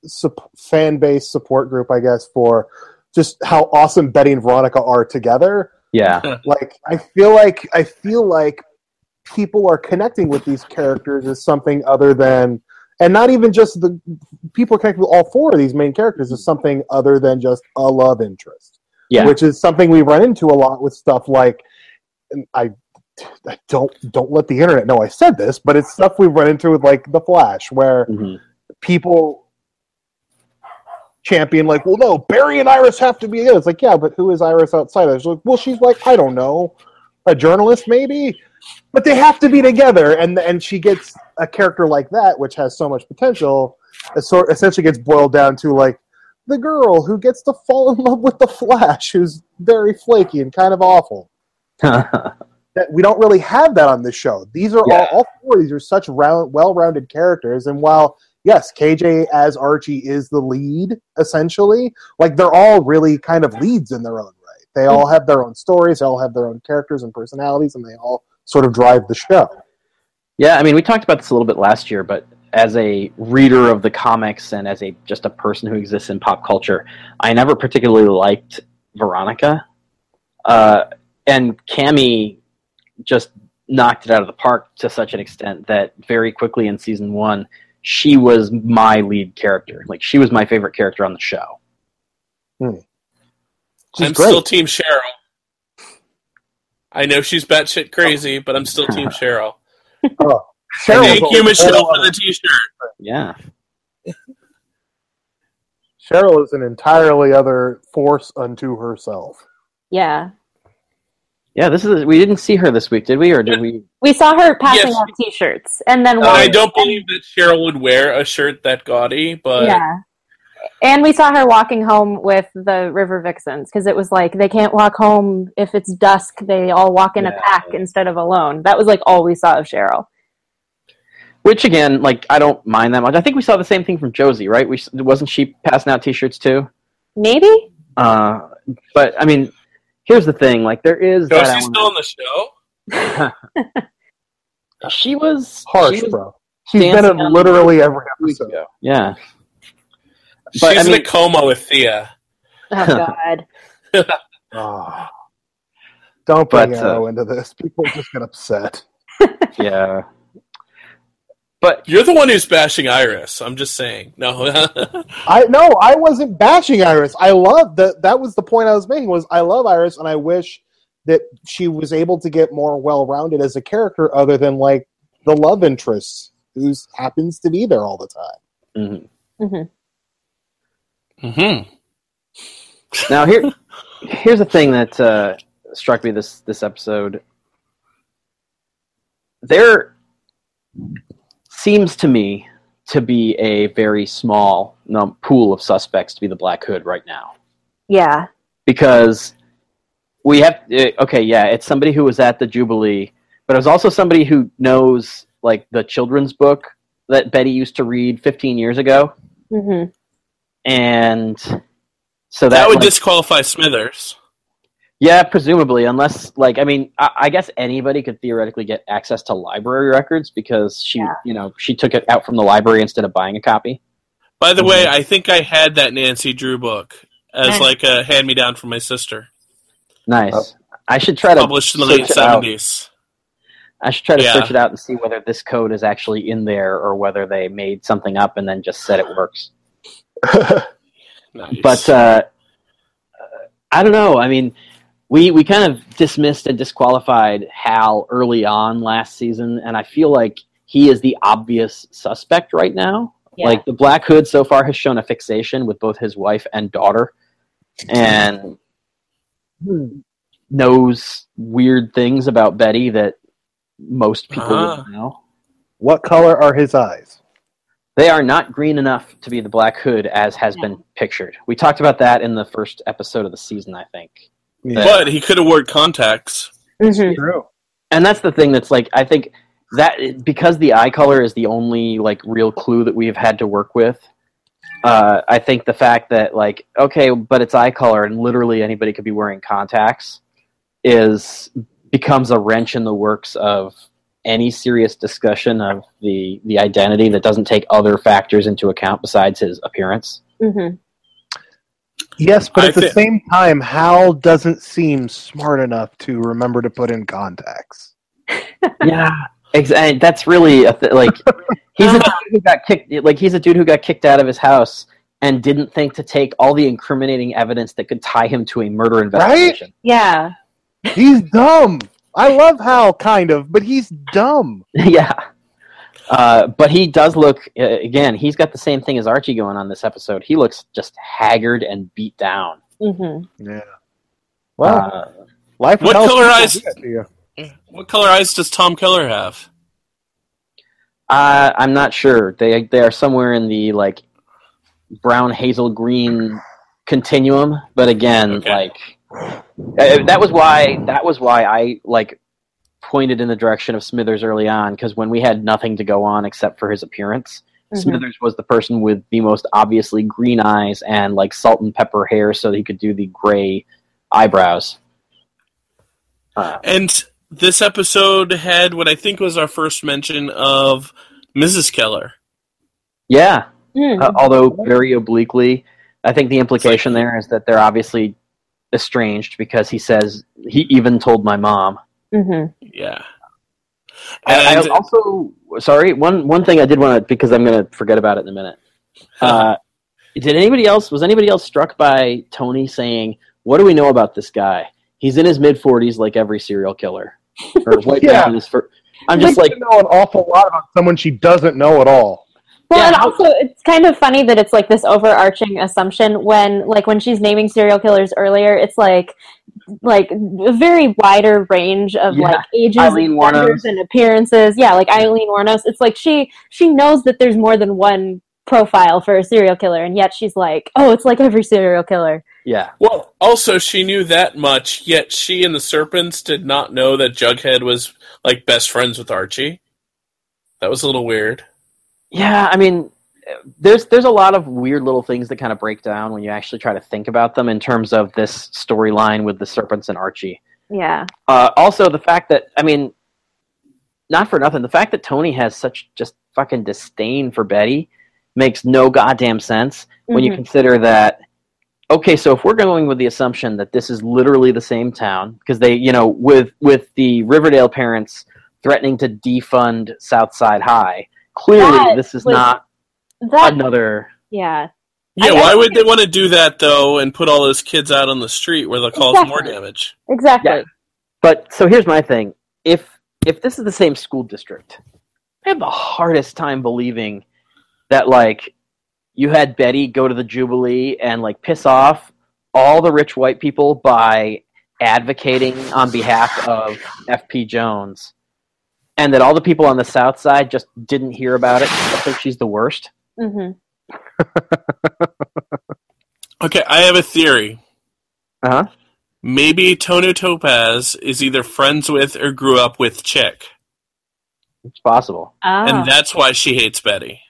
D: sup- fan base support group, I guess, for just how awesome Betty and Veronica are together.
B: yeah,
D: Like I feel like I feel like people are connecting with these characters as something other than and not even just the people are connecting with all four of these main characters as something other than just a love interest
B: yeah.
D: which is something we run into a lot with stuff like I, I don't don't let the internet know I said this, but it's stuff we've run into with like the Flash, where
B: Mhm.
D: people champion like, well, no, Barry and Iris have to be together. It's like, yeah, but who is Iris outside? of? It's like, well, she's like, I don't know, a journalist maybe, but they have to be together, and and she gets a character like that, which has so much potential. Sort essentially gets boiled down to like the girl who gets to fall in love with the Flash, who's very flaky and kind of awful. That we don't really have that on this show. These are
B: Yeah.
D: all, all four of these are such round, well-rounded characters, and while yes, KJ as Archie is the lead essentially, like they're all really kind of leads in their own right. They all have their own stories, they all have their own characters and personalities, and they all sort of drive the show.
B: Yeah, I mean, we talked about this a little bit last year, but as a reader of the comics and as a just a person who exists in pop culture, I never particularly liked Veronica, uh, and Cammy just knocked it out of the park to such an extent that very quickly in season one, she was my lead character. Like she was my favorite character on the show. Hmm.
D: She's
A: I'm
D: great.
A: still Team Cheryl. I know she's batshit crazy, oh. but I'm still Team Cheryl.
D: Oh,
A: And
D: Cheryl's
A: Thank you, Michelle, for the T-shirt.
B: Yeah,
D: Cheryl is an entirely other force unto herself.
C: Yeah.
B: Yeah. This is we didn't see her this week, did we? Or did we?
C: We saw her passing
A: Yes.
C: out T-shirts, and then
A: And I don't believe that Cheryl would wear a shirt that gaudy, but
C: yeah. And we saw her walking home with the River Vixens because it was like they can't walk home if it's dusk. They all walk in a pack instead of alone. That was like all we saw of Cheryl.
B: Which again, like I don't mind that much. I think we saw the same thing from Josie, right? We wasn't she passing out T-shirts too?
C: Maybe.
B: Uh, but I mean, here's the thing: like there is that
A: Josie's still on the show.
B: she was
D: Harsh,
B: she was
D: bro. She's been
B: dancing
D: in literally every episode.
B: ago. Yeah,
A: She's
B: But, I
A: in a coma with Thea.
C: Oh God.
D: Oh. Don't bring
B: But, uh,
D: Arrow into this. People just get upset.
B: yeah. But
A: You're the one who's bashing Iris. I'm just saying. No.
D: I no, I wasn't bashing Iris. I love that. That was the point I was making. Was I love Iris, and I wish that she was able to get more well-rounded as a character, other than like the love interest who happens to be there all the time.
B: mhm.
C: hmm
A: hmm
B: now here, here's the thing that uh, struck me this this episode. There seems to me to be a very small num- pool of suspects to be the Black Hood right now.
C: Yeah.
B: because we have uh, okay yeah it's somebody who was at the jubilee but it was also somebody who knows like the children's book that betty used to read 15 years ago
C: hmm
B: and so that,
A: That would
B: like,
A: disqualify Smithers.
B: Yeah presumably unless like i mean I, I guess anybody could theoretically get access to library records because she
C: Yeah.
B: you know she took it out from the library instead of buying a copy
A: By the
B: Mhm.
A: way, I think I had that Nancy Drew book as
C: Nice.
A: like a hand me down from my sister.
B: nice
D: Oh.
B: i should try to
A: Published in the late
B: it
A: seventies.
B: I should try to
A: Yeah.
B: search it out and see whether this code is actually in there or whether they made something up and then just said it works.
A: Nice.
B: But uh, I don't know. I mean, we we kind of dismissed and disqualified Hal early on last season, and I feel like he is the obvious suspect right now.
C: Yeah.
B: Like the Black Hood so far has shown a fixation with both his wife and daughter, and knows weird things about Betty that most people
A: Ah.
B: wouldn't know.
D: what color are his eyes?
B: They are not green enough to be the Black Hood as has been pictured. We talked about that in the first episode of the season, I think.
A: But he could have worn contacts.
C: Mhm.
D: True.
B: and that's the thing that's like i think that because the eye color is the only like real clue that we have had to work with uh, i think the fact that like okay but it's eye color and literally anybody could be wearing contacts is becomes a wrench in the works of any serious discussion of the the identity that doesn't take other factors into account besides his appearance
C: Mhm.
D: Yes, but
A: I
D: at the
A: thi-
D: same time, Hal doesn't seem smart enough to remember to put in contacts.
B: yeah exactly that's really a th- like he's a dude who got kicked like he's a dude who got kicked out of his house and didn't think to take all the incriminating evidence that could tie him to a murder investigation
C: Yeah.
D: He's dumb. I love Hal, kind of, but he's dumb.
B: yeah uh, but he does look uh, again he's got the same thing as archie going on this episode he looks just haggard and beat down
C: hmm
D: Yeah. Well,
B: uh,
D: life
A: what color eyes-
D: do that to you.
A: What color eyes does Tom Keller have?
B: uh, i'm not sure they they are somewhere in the like brown hazel green continuum but again
A: Okay.
B: like uh, that was why that was why i like pointed in the direction of smithers early on because when we had nothing to go on except for his appearance
C: Mhm.
B: smithers was the person with the most obviously green eyes and like salt and pepper hair so that he could do the gray eyebrows uh,
A: And this episode had what I think was our first mention of Mrs. Keller.
B: yeah
C: Mm.
B: uh, although very obliquely. I think the implication there is that they're obviously estranged because he says he even told my mom.
C: Mhm.
A: Yeah.
B: I,
A: And
B: I also sorry one one thing I did want to because I'm going to forget about it in a minute. Uh, did anybody else was anybody else struck by Toni saying, "What do we know about this guy? He's in his mid 40s, like every serial killer." Or white
D: Yeah.
B: man in his fir- I'm just
D: She
B: like,
D: should know an awful lot about someone she doesn't know at all.
C: Well,
B: Yeah,
C: and also it's kind of funny that it's like this overarching assumption when, like, when she's naming serial killers earlier, it's like, like a very wider range of
B: Yeah.
C: like ages,
B: Aileen
C: and genders, and appearances. Yeah, like Aileen Wuornos. It's like she she knows that there's more than one profile for a serial killer, and yet she's like, oh, it's like every serial killer.
B: yeah,
A: Well, also she knew that much, yet she and the Serpents did not know that Jughead was like best friends with Archie. That was a little weird.
B: Yeah, I mean, there's there's a lot of weird little things that kind of break down when you actually try to think about them in terms of this storyline with the serpents and Archie.
C: Yeah.
B: Uh, also, the fact that I mean, not for nothing, the fact that Toni has such just fucking disdain for Betty makes no goddamn sense when you
C: Mhm.
B: consider that. Okay, so if we're going with the assumption that this is literally the same town, because they, you know, with with the Riverdale parents threatening to defund Southside High, clearly
C: That
B: this is
C: was-
B: not
C: That
B: another.
C: yeah.
A: Yeah,
C: I-
A: why
C: I
A: would they want to do that though and put all those kids out on the street where they'll cause more damage?
C: Exactly.
B: Yeah. But so here's my thing: if if this is the same school district, I have the hardest time believing that like you had Betty go to the Jubilee and like piss off all the rich white people by advocating on behalf of FP Jones, and that all the people on the South Side just didn't hear about it. I think she's the worst.
C: Hmm
A: Okay, I have a theory.
B: Uh huh.
A: Maybe Toni Topaz is either friends with or grew up with Chick,
B: It's possible.
C: Ah.
A: and that's why she hates Betty.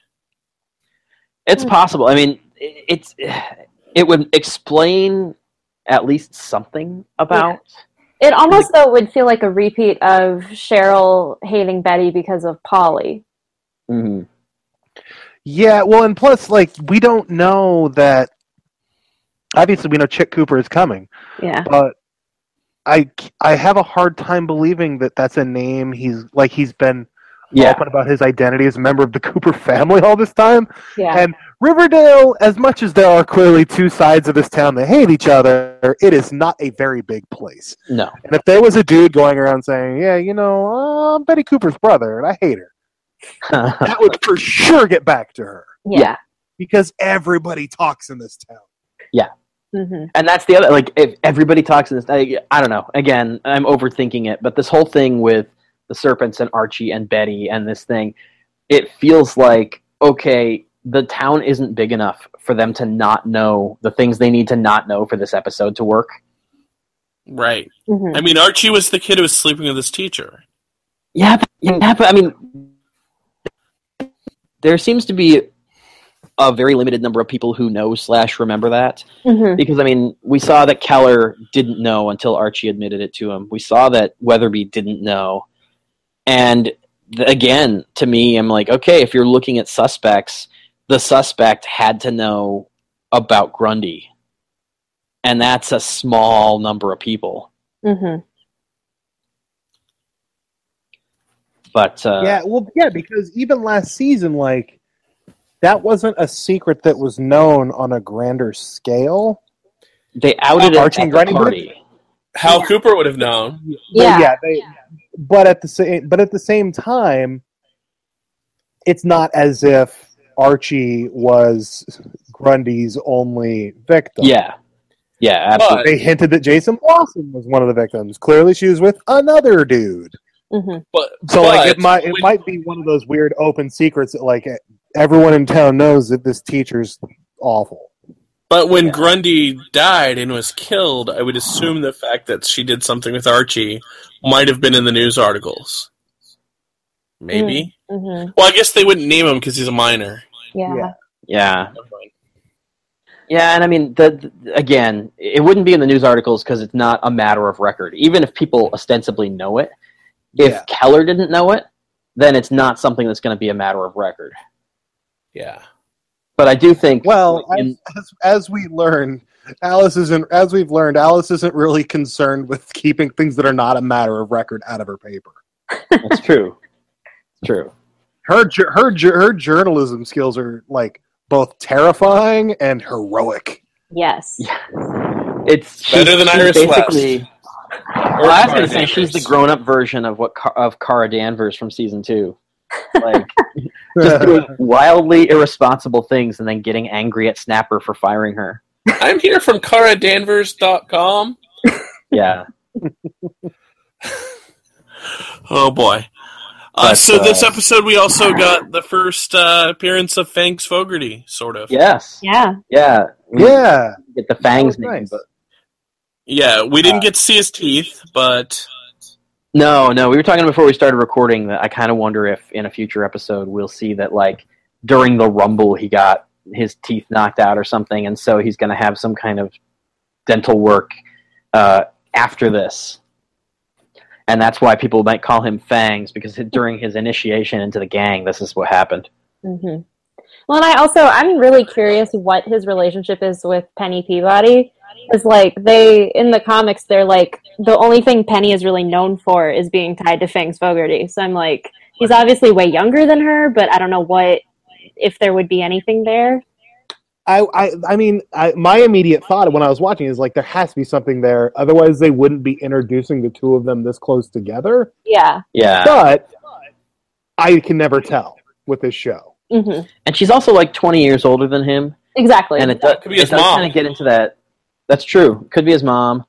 B: It's
C: Hmm.
B: possible. I mean, i- it's it would explain at least something about.
C: It almost though would feel like a repeat of Cheryl hating Betty because of Polly.
B: Mhm.
D: Yeah, well, and plus, like, we don't know that. Obviously, we know Chick Cooper is coming,
C: Yeah.
D: but I I have a hard time believing that that's a name he's like he's been
B: Yeah,
D: open about his identity as a member of the Cooper family all this time.
C: Yeah.
D: And Riverdale, as much as there are clearly two sides of this town that hate each other, it is not a very big place.
B: no.
D: And if there was a dude going around saying, "Yeah, you know, uh, I'm Betty Cooper's brother, and I hate her," that would for sure get back to her
B: yeah.
D: because everybody talks in this town. Yeah.
C: hmm
B: and that's the other like if everybody talks in this I, I don't know again i'm overthinking it but this whole thing with the serpents and archie and betty and this thing it feels like okay the town isn't big enough for them to not know the things they need to not know for this episode to work
A: Right.
C: hmm
A: I mean, Archie was the kid who was sleeping with his teacher.
B: yeah but, yeah but i mean there seems to be a very limited number of people who know slash remember that.
C: Hmm
B: because I mean, we saw that Keller didn't know until Archie admitted it to him. We saw that Weatherby didn't know, and th- again, to me, I'm like, okay, if you're looking at suspects, the suspect had to know about Grundy, and that's a small number of people.
C: hmm
B: But uh,
D: yeah, well, yeah, because even last season, like that wasn't a secret that was known on a grander scale.
B: they outed
D: Archie
B: it
D: and
B: at the
D: Grundy
B: party.
A: Hal
C: Yeah.
A: Cooper would have known.
D: But
C: Yeah.
D: yeah, they, but at the same, but at the same time, it's not as if Archie was Grundy's only victim.
B: Yeah, yeah,
A: But
B: absolutely.
D: They hinted that Jason Blossom was one of the victims. Clearly, she was with another dude.
C: Hmm
A: but
D: So, like, it might it
A: when-
D: might be one of those weird open secrets that like everyone in town knows that this teacher's awful.
A: But when Grundy died and was killed, I would assume the fact that she did something with Archie might have been in the news articles. Maybe.
C: hmm
A: Well, I guess they wouldn't name him because he's a minor.
C: Yeah.
D: Yeah.
B: yeah. Yeah, and I mean, the, the- again, it wouldn't be in the news articles because it's not a matter of record. Even if people ostensibly know it, if
D: Yeah.
B: Keller didn't know it, then it's not something that's going to be a matter of record.
A: Yeah.
B: But I do think,
D: Well,
B: in-
D: as, as, as we learn, Alice isn't. As we've learned, Alice isn't really concerned with keeping things that are not a matter of record out of her paper.
B: that's true. It's true.
D: Her her her journalism skills are like both terrifying and heroic.
C: Yes.
B: Yeah. It's she's-
A: Better than
B: she's
A: Iris
B: basically.
A: Or
B: Well, I was
A: Kara
B: going to say she's the grown-up version of what Car- of Kara Danvers from season two, like just doing wildly irresponsible things and then getting angry at Snapper for firing her.
A: I'm here from KaraDanvers.com.
B: Yeah,
A: Oh boy. Uh,
B: But,
A: so this
B: uh,
A: episode, we also got the first uh, appearance of Fangs Fogarty, sort of.
B: yes,
C: Yeah.
B: yeah, We
D: yeah,
B: Get the fangs name,
D: nice.
B: but
A: Yeah, we didn't get to see his teeth, but
B: No, no. We were talking before we started recording that I kind of wonder if in a future episode we'll see that like during the rumble he got his teeth knocked out or something, and so he's going to have some kind of dental work uh, after this, and that's why people might call him Fangs because during his initiation into the gang, this is what happened.
C: hmm Well, and I also I'm really curious what his relationship is with Penny Peabody. Because like they in the comics, they're like the only thing Penny is really known for is being tied to Fangs Fogarty. So I'm like, he's obviously way younger than her, but I don't know what if there would be anything there.
D: I, I, I mean, I, my immediate thought when I was watching is like there has to be something there. Otherwise, they wouldn't be introducing the two of them this close together.
C: Yeah.
B: Yeah,
D: But I can never tell with this show.
C: hmm
B: and she's also like twenty years older than him.
C: Exactly.
B: and it does,
A: Could be his
B: it does
A: mom.
B: kind of get into that. That's true. Could be his mom,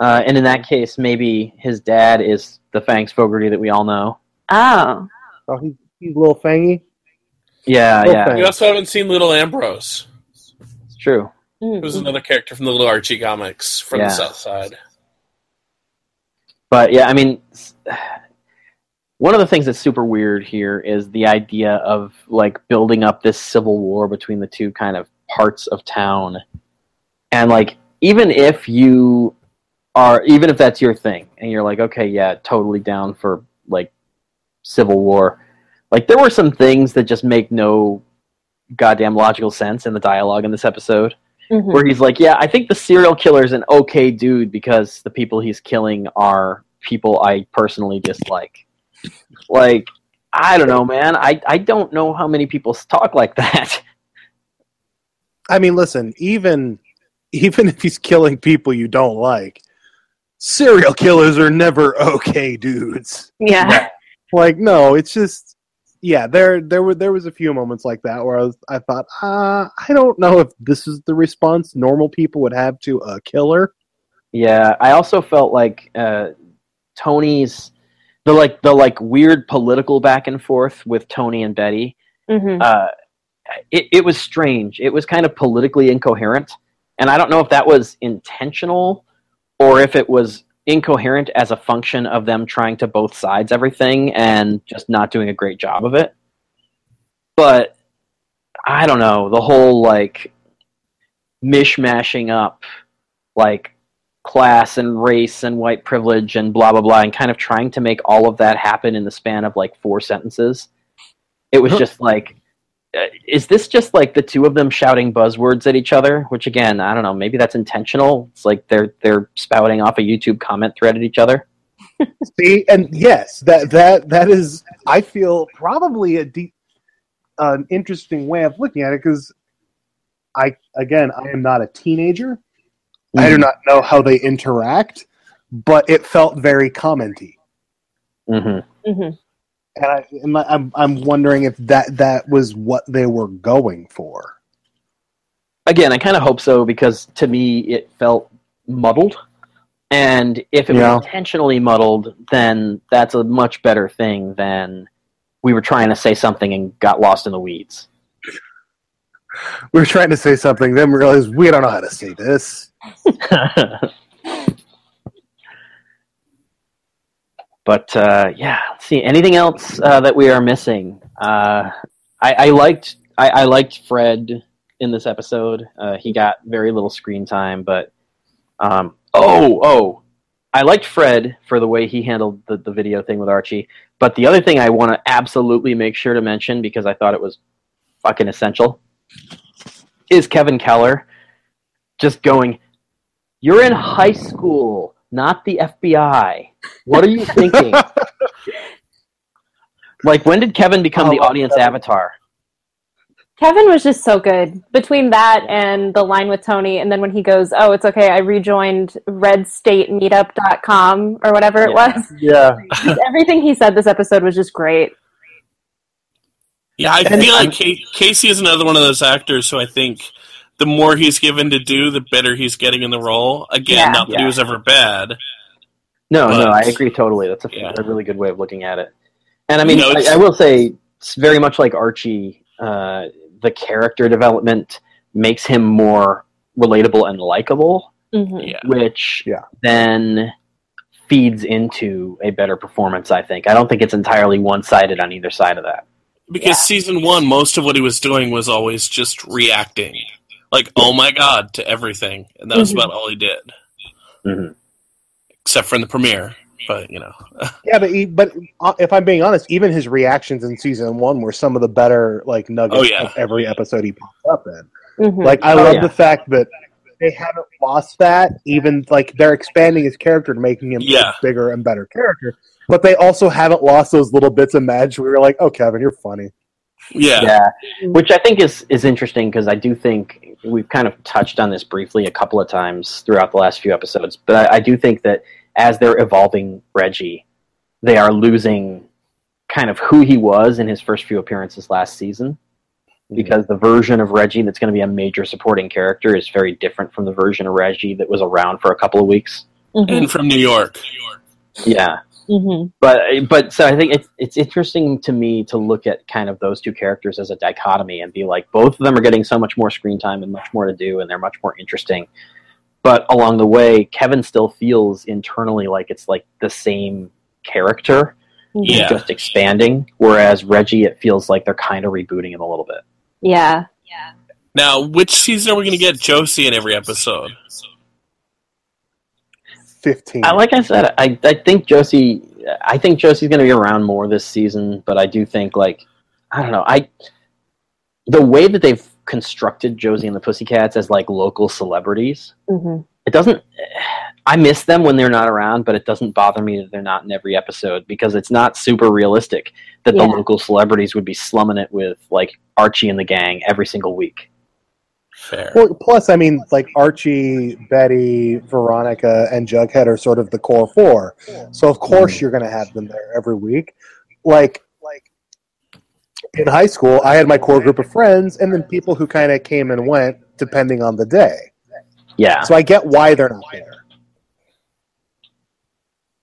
B: uh, and in that case, maybe his dad is the Fangs Fogarty that we all know.
C: oh.
D: Oh, he's, he's a little fangy.
B: Yeah,
D: Little
B: yeah,
D: Fang.
A: we also haven't seen Little Ambrose,
B: it's true.
C: Mhm.
A: who's another character from the Little Archie comics from
B: Yeah.
A: the South Side.
B: But yeah, I mean, one of the things that's super weird here is the idea of like building up this civil war between the two kind of parts of town, and like even if you are, even if that's your thing, and you're like, okay, yeah, totally down for like civil war. Like there were some things that just make no goddamn logical sense in the dialogue in this episode.
C: Mhm.
B: where he's like, "Yeah, I think the serial killer is an okay dude because the people he's killing are people I personally dislike." Like, I don't know, man. I I don't know how many people talk like that.
D: I mean, listen, even even if he's killing people you don't like, serial killers are never okay dudes.
C: Yeah.
D: Like, no, it's just yeah. There there were there was a few moments like that where I was I thought, uh, I don't know if this is the response normal people would have to a killer.
B: Yeah, I also felt like uh, Toni's the like the like weird political back and forth with Toni and Betty.
C: hmm
B: Uh, it it was strange. It was kind of politically incoherent, and I don't know if that was intentional or if it was incoherent as a function of them trying to both sides everything and just not doing a great job of it. But I don't know the whole like mishmashing up like class and race and white privilege and blah blah blah and kind of trying to make all of that happen in the span of like four sentences it was just like is this just like the two of them shouting buzzwords at each other? Which again i don't know maybe that's intentional. It's like they're they're spouting off a youtube comment thread at each other.
D: See, and yes, that that that is, I feel probably a deep, an interesting way of looking at it because I again I am not a teenager. I do not know how they interact, but it felt very commenty,
B: hmm
C: hmm
D: and I and I- I'm I'm wondering if that that was what they were going for.
B: again i kind of hope so because to me it felt muddled and if it
D: Yeah.
B: was intentionally muddled then that's a much better thing than we were trying to say something and got lost in the weeds
D: We were trying to say something, then we realized we don't know how to say this.
B: but uh, yeah, let's see anything else uh, that we are missing. Uh, I, I liked I, I liked Fred in this episode. Uh, he got very little screen time, but um, oh oh, I liked Fred for the way he handled the, the video thing with Archie. But the other thing I want to absolutely make sure to mention because I thought it was fucking essential is Kevin Keller just going, "You're in high school, not the FBI." What are you thinking? like, when did Kevin become
D: I
B: the
D: oh,
B: audience
D: Kevin.
B: avatar?
C: Kevin was just so good between that and the line with Toni, and then when he goes, "Oh, it's okay, I rejoined RedStateMeetup.com or whatever it
B: Yeah.
C: was."
D: Yeah,
C: everything he said this episode was just great.
A: Yeah, I
D: And
A: feel
D: I'm-
A: like Casey is another one of those actors who I think the more he's given to do, the better he's getting in the role. Again,
C: Yeah.
A: not that he
B: Yeah.
A: was ever bad.
B: No, no, I agree totally. That's a,
A: Yeah.
B: a really good way of looking at it. And I mean,
A: You know,
B: I, I will say, it's very much like Archie, uh, the character development makes him more relatable and likable,
C: hmm
A: Yeah.
B: which
D: Yeah.
B: then feeds into a better performance. I think. I don't think it's entirely one-sided on either side of that.
A: Because season one, most of what he was doing was always just reacting. Like, oh my god, to everything. And that was
C: Mhm.
A: about all he did.
B: Mhm.
A: Except for in the premiere. But, you know.
D: yeah, but he, but uh, if I'm being honest, even his reactions in season one were some of the better like nuggets
A: Oh, yeah.
D: of every episode he popped up in.
C: hmm
D: Like I
B: Oh,
D: love
B: yeah.
D: the fact that they haven't lost that. Even like they're expanding his character to making him
A: Yeah.
D: a bigger and better character. But they also haven't lost those little bits of magic. where We were like, "Oh, Kevin, you're funny."
A: Yeah.
B: Yeah, which I think is is interesting because I do think we've kind of touched on this briefly a couple of times throughout the last few episodes, but I, I do think that as they're evolving Reggie, they are losing kind of who he was in his first few appearances last season. Because the version of Reggie that's going to be a major supporting character is very different from the version of Reggie that was around for a couple of weeks.
C: hmm
A: And from New York.
B: Yeah,
C: hmm
B: but but so I think it's it's interesting to me to look at kind of those two characters as a dichotomy and be like both of them are getting so much more screen time and much more to do and they're much more interesting. But along the way, Kevin still feels internally like it's like the same character,
A: Yeah.
B: just expanding. Whereas Reggie, it feels like they're kind of rebooting him a little bit.
C: Yeah.
A: Now, which season are we going to get Josie in every episode?
D: Fifteen.
B: I, like I said, I I think Josie, I think Josie's going to be around more this season, but I do think like I don't know, I the way that they've constructed Josie and the Pussycats as like local celebrities.
C: hmm
B: It doesn't. I miss them when they're not around, but it doesn't bother me that they're not in every episode because it's not super realistic that
C: Yeah.
B: the local celebrities would be slumming it with like Archie and the gang every single week.
A: Fair.
D: Well, plus, I mean, like Archie, Betty, Veronica, and Jughead are sort of the core four. So of course hmm. you're going to have them there every week. Like, like in high school, I had my core group of friends, and then people who kind of came and went depending on the day.
B: Yeah,
D: So I get why they're not there.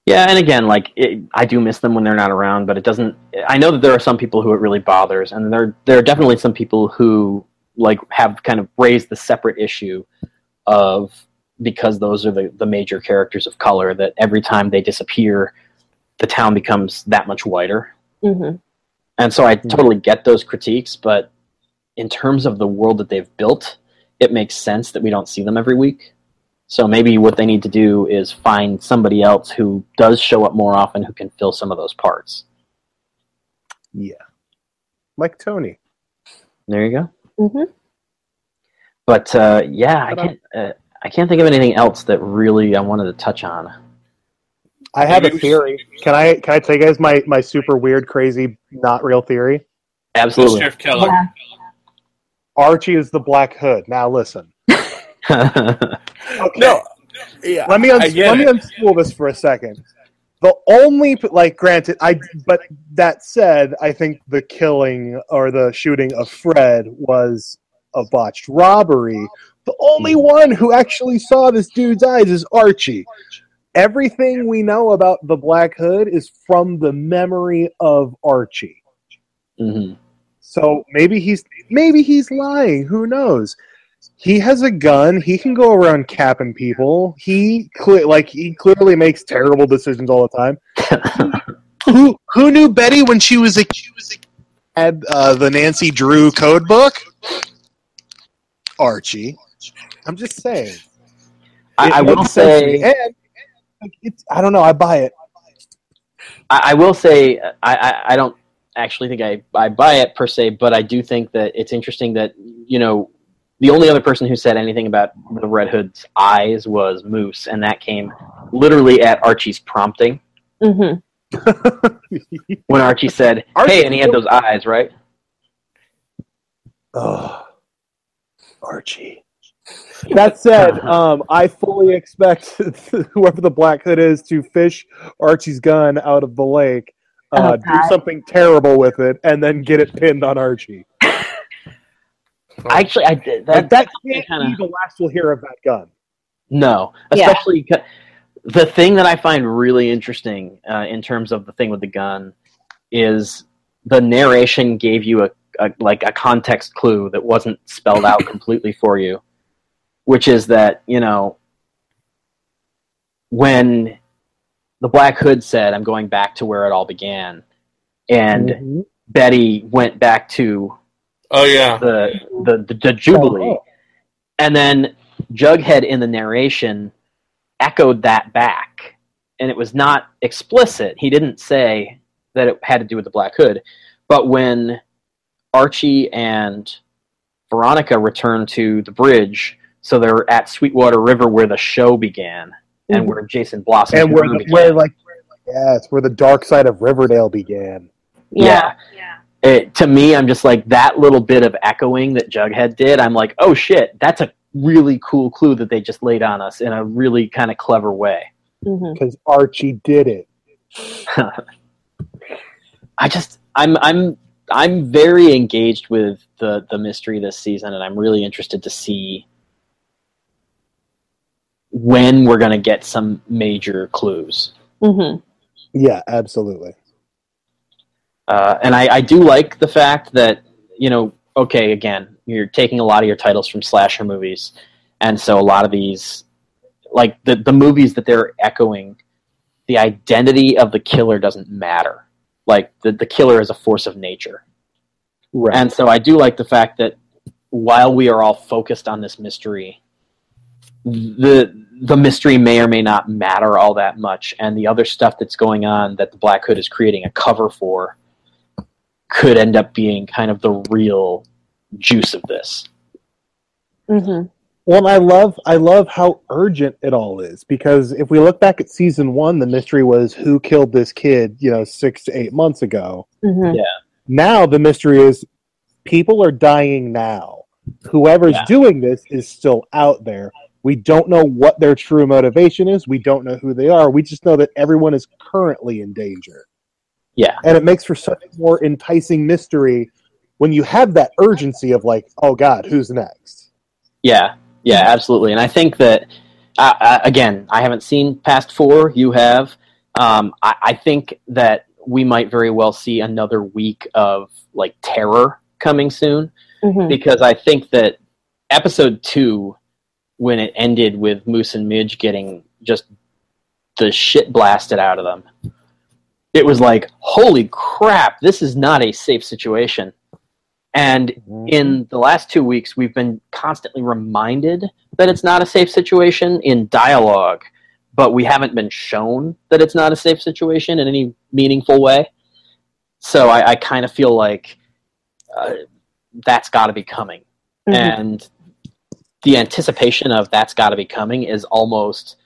B: yeah, and again, like it, I do miss them when they're not around, but it doesn't. I know that there are some people who it really bothers, and there there are definitely some people who like have kind of raised the separate issue of because those are the the major characters of color that every time they disappear, the town becomes that much whiter.
C: hmm
B: And so I totally get those critiques, but in terms of the world that they've built, it makes sense that we don't see them every week. So maybe what they need to do is find somebody else who does show up more often who can fill some of those parts.
D: Yeah. Like Toni.
B: There you go.
C: Hmm
B: But uh, yeah, I
D: But, um,
B: can't. Uh, I can't think of anything else that really I wanted to touch on.
D: I have a theory. Can I can I tell you guys my, my super weird, crazy, not real theory?
B: Absolutely.
A: Sheriff Keller.
C: Yeah.
D: Archie is the Black Hood. Now listen. Okay.
A: No. Yeah.
D: let me uns-
A: I get
D: let me unspool this for a second. The only like, granted, I but that said, I think the killing or the shooting of Fred was a botched robbery. The only one who actually saw this dude's eyes is Archie. Everything we know about the Black Hood is from the memory of Archie.
B: hmm
D: So maybe he's maybe he's lying. Who knows? He has a gun. He can go around capping people. He cle- like he clearly makes terrible decisions all the time. who who knew Betty when she was a she was a had uh, the Nancy Drew code book? Archie. I'm just saying.
B: I, I will
D: makes sense to me.
B: say.
D: And, like, it's, I don't know. I buy it.
B: I, I will say I, I, I don't actually think I, I buy it per se, but I do think that it's interesting that you know the only other person who said anything about the Red Hood's eyes was Moose, and that came literally at Archie's prompting
C: hmm
B: when Archie said,
D: Archie-
B: "Hey," and he had those eyes, right?
D: Oh, Archie. That said, um, I fully expect whoever the Black Hood is to fish Archie's gun out of the lake, uh,
C: Oh,
D: do something terrible with it, and then get it pinned on Archie.
B: Actually, I did
D: Like,
B: that.
D: that
B: that
D: can't
B: kinda-
D: be the last we'll hear of that gun.
B: No,
C: Yeah.
B: the thing that I find really interesting uh, in terms of the thing with the gun is the narration gave you a, a like a context clue that wasn't spelled out completely for you, which is that you know when the Black Hood said, "I'm going back to where it all began," and
D: Mhm.
B: Betty went back to
A: Oh yeah.
B: the the, the, the Jubilee,
D: Oh,
B: and then Jughead in the narration echoed that back, and it was not explicit. He didn't say that it had to do with the Black Hood, but when Archie and Veronica return to the bridge, so they're at Sweetwater River where the show began, and
C: Mhm.
B: where Jason Blossom
D: and where, the, where like, yes, where the dark side of Riverdale began.
B: Yeah. Yeah. It, to me, I'm just like that little bit of echoing that Jughead did. I'm like, oh shit, that's a really cool clue that they just laid on us in a really kind of clever way.
C: hmm
D: Because Archie did it.
B: I just, I'm, I'm, I'm very engaged with the the mystery this season, and I'm really interested to see when we're going to get some major clues.
C: hmm
D: Yeah, absolutely.
B: Uh, and I, I do like the fact that you know, okay, again, you're taking a lot of your titles from slasher movies, and so a lot of these, like the the movies that they're echoing, the identity of the killer doesn't matter. Like the the killer is a force of nature,
D: Right.
B: and so I do like the fact that while we are all focused on this mystery, the the mystery may or may not matter all that much, and the other stuff that's going on that the Black Hood is creating a cover for could end up being kind of the real juice of this.
C: hmm
D: Well, and I love I love how urgent it all is because if we look back at season one, the mystery was who killed this kid, you know, six to eight months ago.
C: hmm
D: Now the mystery is people are dying now. Whoever's
B: Yeah.
D: doing this is still out there. We don't know what their true motivation is. We don't know who they are. We just know that everyone is currently in danger.
B: Yeah.
D: And it makes for such a more enticing mystery when you have that urgency of like, oh God, who's next?
B: Yeah, yeah, absolutely. And I think that uh, uh, again, I haven't seen past four. You have. Um, I, I think that we might very well see another week of like terror coming soon
C: hmm
B: because I think that episode two, when it ended with Moose and Midge getting just the shit blasted out of them, it was like, holy crap, this is not a safe situation. And in the last two weeks, we've been constantly reminded that it's not a safe situation in dialogue, but we haven't been shown that it's not a safe situation in any meaningful way. So I, I kind of feel like uh, that's got to be coming.
C: Mhm.
B: And the anticipation of that's got to be coming is almost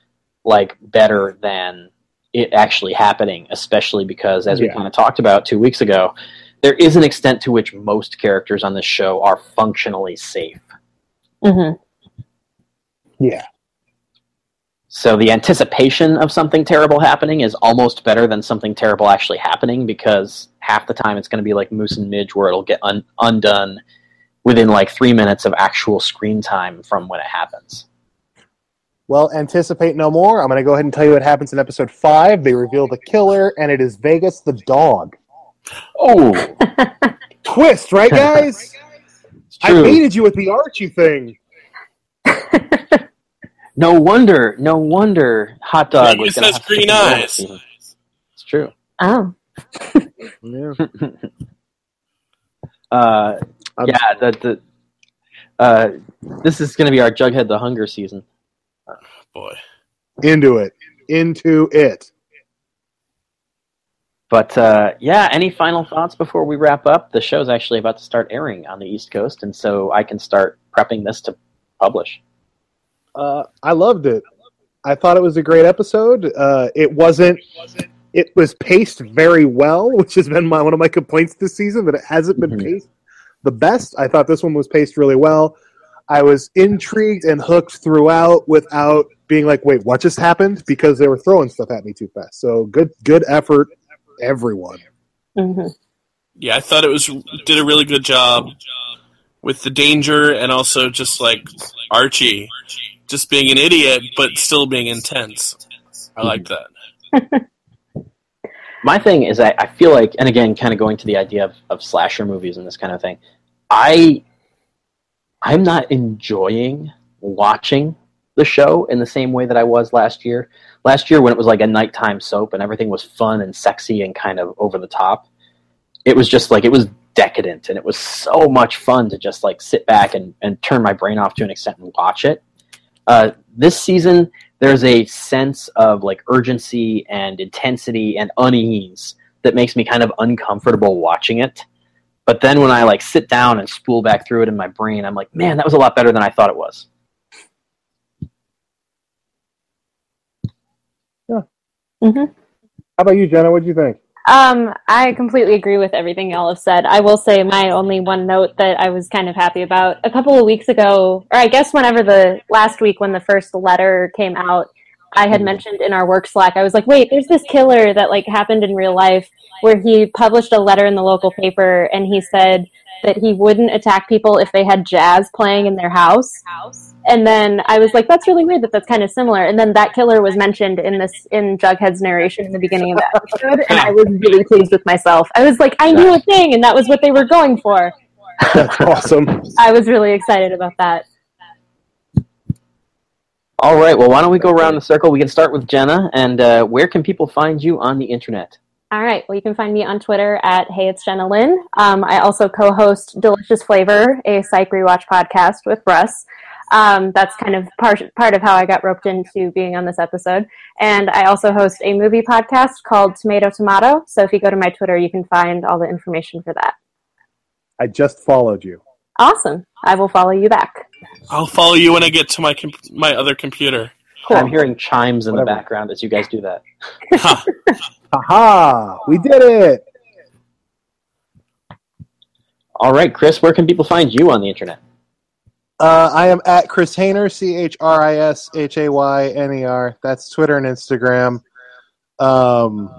B: like better than it actually happening, especially because, as we
D: Yeah.
B: kind of talked about two weeks ago, there is an extent to which most characters on this show are functionally safe.
C: hmm
D: Yeah.
B: So the anticipation of something terrible happening is almost better than something terrible actually happening because half the time it's going to be like Moose and Midge where it'll get un- undone within like three minutes of actual screen time from when it happens.
D: Well, anticipate no more. I'm going to go ahead and tell you what happens in episode five. They reveal the killer, and it is Vegas the dog.
B: Oh,
D: Twist, right, guys? I baited you with the Archie thing.
B: No wonder, no wonder Hot Dog was
A: Vegas
B: gonna
A: has green
B: take the role
A: eyes.
B: It's true.
C: Oh.
D: Yeah.
B: Uh, yeah, the, the uh, this is going to be our Jughead the Hunger season.
A: Boy.
D: Into it. Into it.
B: But uh, yeah, any final thoughts before we wrap up? The show's actually about to start airing on the East Coast, and so I can start prepping this to publish.
D: Uh, I loved it. I thought it was a great episode. Uh, it wasn't. It was paced very well, which has been my one of my complaints this season that it hasn't been
B: Mhm.
D: paced the best. I thought this one was paced really well. I was intrigued and hooked throughout without being like, "Wait, what just happened?" Because they were throwing stuff at me too fast. So good, good effort, everyone.
C: hmm
A: Yeah, I thought it was did a really good job with the danger and also just like Archie, just being an idiot but still being intense. I like that.
B: My thing is, I, I feel like, and again, kind of going to the idea of, of slasher movies and this kind of thing, I I'm not enjoying watching the show in the same way that I was last year. Last year, when it was like a nighttime soap and everything was fun and sexy and kind of over the top, it was just like it was decadent and it was so much fun to just like sit back and, and turn my brain off to an extent and watch it. Uh, this season, there's a sense of like urgency and intensity and unease that makes me kind of uncomfortable watching it. But then when I like sit down and spool back through it in my brain, I'm like, man, that was a lot better than I thought it was.
C: Hmm
D: How about you, Jenna? What do you think?
C: Um, I completely agree with everything y'all have said. I will say my only one note that I was kind of happy about a couple of weeks ago, or I guess whenever the last week when the first letter came out, I had mentioned in our work Slack, I was like, wait, there's this killer that like happened in real life where he published a letter in the local paper and he said that he wouldn't attack people if they had jazz playing in their house. And then I was like, that's really weird that that's kind of similar. And then that killer was mentioned in this in Jughead's narration in the beginning of the episode, and I was really pleased with myself. I was like, I knew a thing, and that was what they were going for.
D: That's awesome.
C: I was really excited about that.
B: All right, well, why don't we go around the circle? We can start with Jenna, and uh, where can people find you on the internet?
C: All right. Well, you can find me on Twitter at Hey It's Jenna Lynn. Um, I also co-host Delicious Flavor, a psych rewatch podcast with Russ. Um, that's kind of part part of how I got roped into being on this episode. And I also host a movie podcast called Tomato Tomato. So if you go to my Twitter, you can find all the information for that.
D: I just followed you.
C: Awesome. I will follow you back.
A: I'll follow you when I get to my com- my other computer.
C: Cool.
B: I'm hearing chimes in
D: Whatever.
B: the background as you guys do that.
A: Ha.
D: Aha! We did it!
B: All right, Chris, where can people find you on the internet?
D: Uh, I am at Chris Hayner, C H R I S H A Y N E R. That's Twitter and Instagram. Um,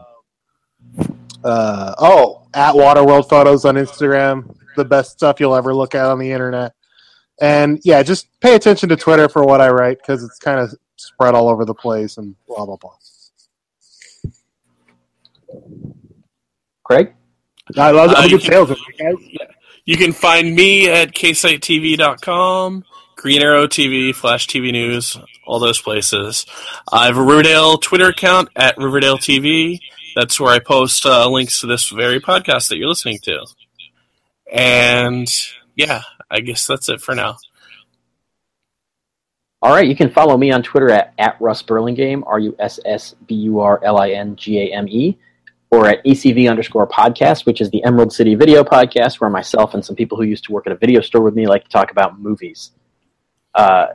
D: uh, oh, at Waterworld Photos on Instagram. The best stuff you'll ever look at on the internet. And yeah, just pay attention to Twitter for what I write because it's kind of spread all over the place and blah, blah, blah.
B: Craig?
D: I love
A: Uh,
D: I'm a
A: you
D: good
A: can-
D: salesman, guys.
A: You can find me at ksiteTV.com, Green Arrow TV, Flash TV News, all those places. I have a Riverdale Twitter account at Riverdale TV. That's where I post uh, links to this very podcast that you're listening to. And yeah, I guess that's it for now.
B: All right, you can follow me on Twitter at, at Russ Burlingame, R U S S B U R L I N G A M E, or at ECV underscore podcast, which is the Emerald City video podcast, where myself and some people who used to work at a video store with me like to talk about movies. Uh,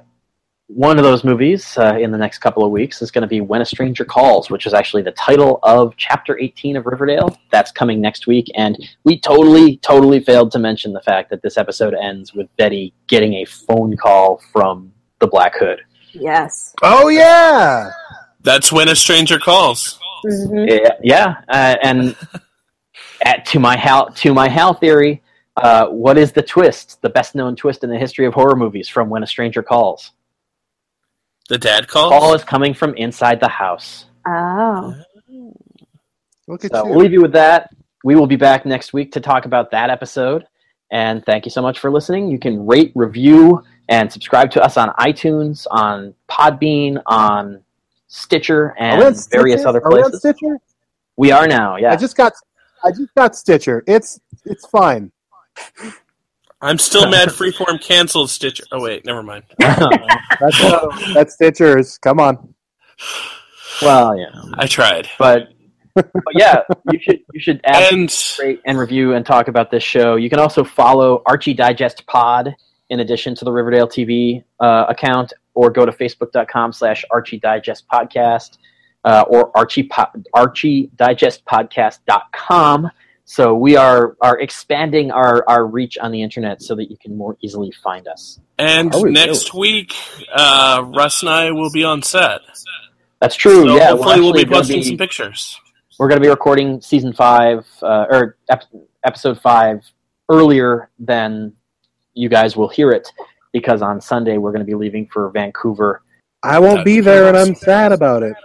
B: one of those movies uh, in the next couple of weeks is going to be When a Stranger Calls, which is actually the title of Chapter 18 of Riverdale. That's coming next week, and we totally, totally failed to mention the fact that this episode ends with Betty getting a phone call from the Black Hood.
C: Yes.
D: Oh, yeah!
A: That's when a stranger calls.
C: Mhm.
B: Yeah, yeah. Uh, and at, to my Hal to my Hal theory, uh, what is the twist? The best known twist in the history of horror movies from When a Stranger Calls.
A: The dad calls?
B: Call is coming from inside the house.
C: Oh.
D: Look at
B: So
D: you.
B: we'll leave you with that. We will be back next week to talk about that episode. And thank you so much for listening. You can rate, review, and subscribe to us on iTunes, on Podbean, on Stitcher,
D: Are we on
B: and various
D: Stitcher?
B: other
D: Are we on
B: places.
D: Stitcher?
B: We are now, yeah.
D: I just got I just got Stitcher. It's it's fine.
A: I'm still mad Freeform canceled Stitcher. Oh, wait, never mind.
D: That's that's Stitchers. Come on.
B: well, yeah.
A: I tried.
B: But, but yeah, you should you should add
A: And
B: rate and review and talk about this show. You can also follow Archie Digest Pod in addition to the Riverdale TV uh, account, or go to facebook.com slash Archie Digest Podcast uh, or Archie, po- Archie Digest Podcast.com. So we are are expanding our, our reach on the internet so that you can more easily find us.
A: and
D: Oh,
A: next week, uh, Russ and I will be on set.
B: That's true.
A: So
B: yeah,
A: hopefully we'll be
B: gonna
A: posting some pictures.
B: we're going to be recording season five uh, or ep- episode five earlier than you guys will hear it because on Sunday we're going to be leaving for Vancouver.
D: I won't be there, and I'm sad about it.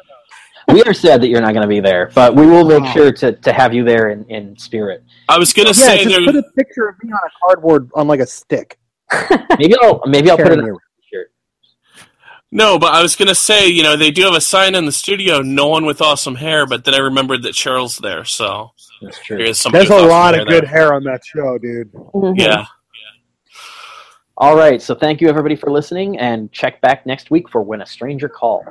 B: We are sad that you're not going to be there, but we will make sure to, to have you there in, in spirit.
A: I was gonna
D: Yeah,
A: say
D: just
A: there.
D: put a picture of me on a cardboard on like a stick.
B: Maybe I'll maybe I'll put it
D: Carry
B: in
D: me.
A: No, but I was gonna say, you know, they do have a sign in the studio, no one with awesome hair, but then I remembered that Cheryl's there, so
B: That's true.
A: there is
D: There's a
A: awesome
D: lot
A: hair
D: of good
A: there.
D: hair on that show, dude.
C: Mhm.
A: Yeah.
B: All right, so thank you everybody for listening, and check back next week for When a Stranger Calls.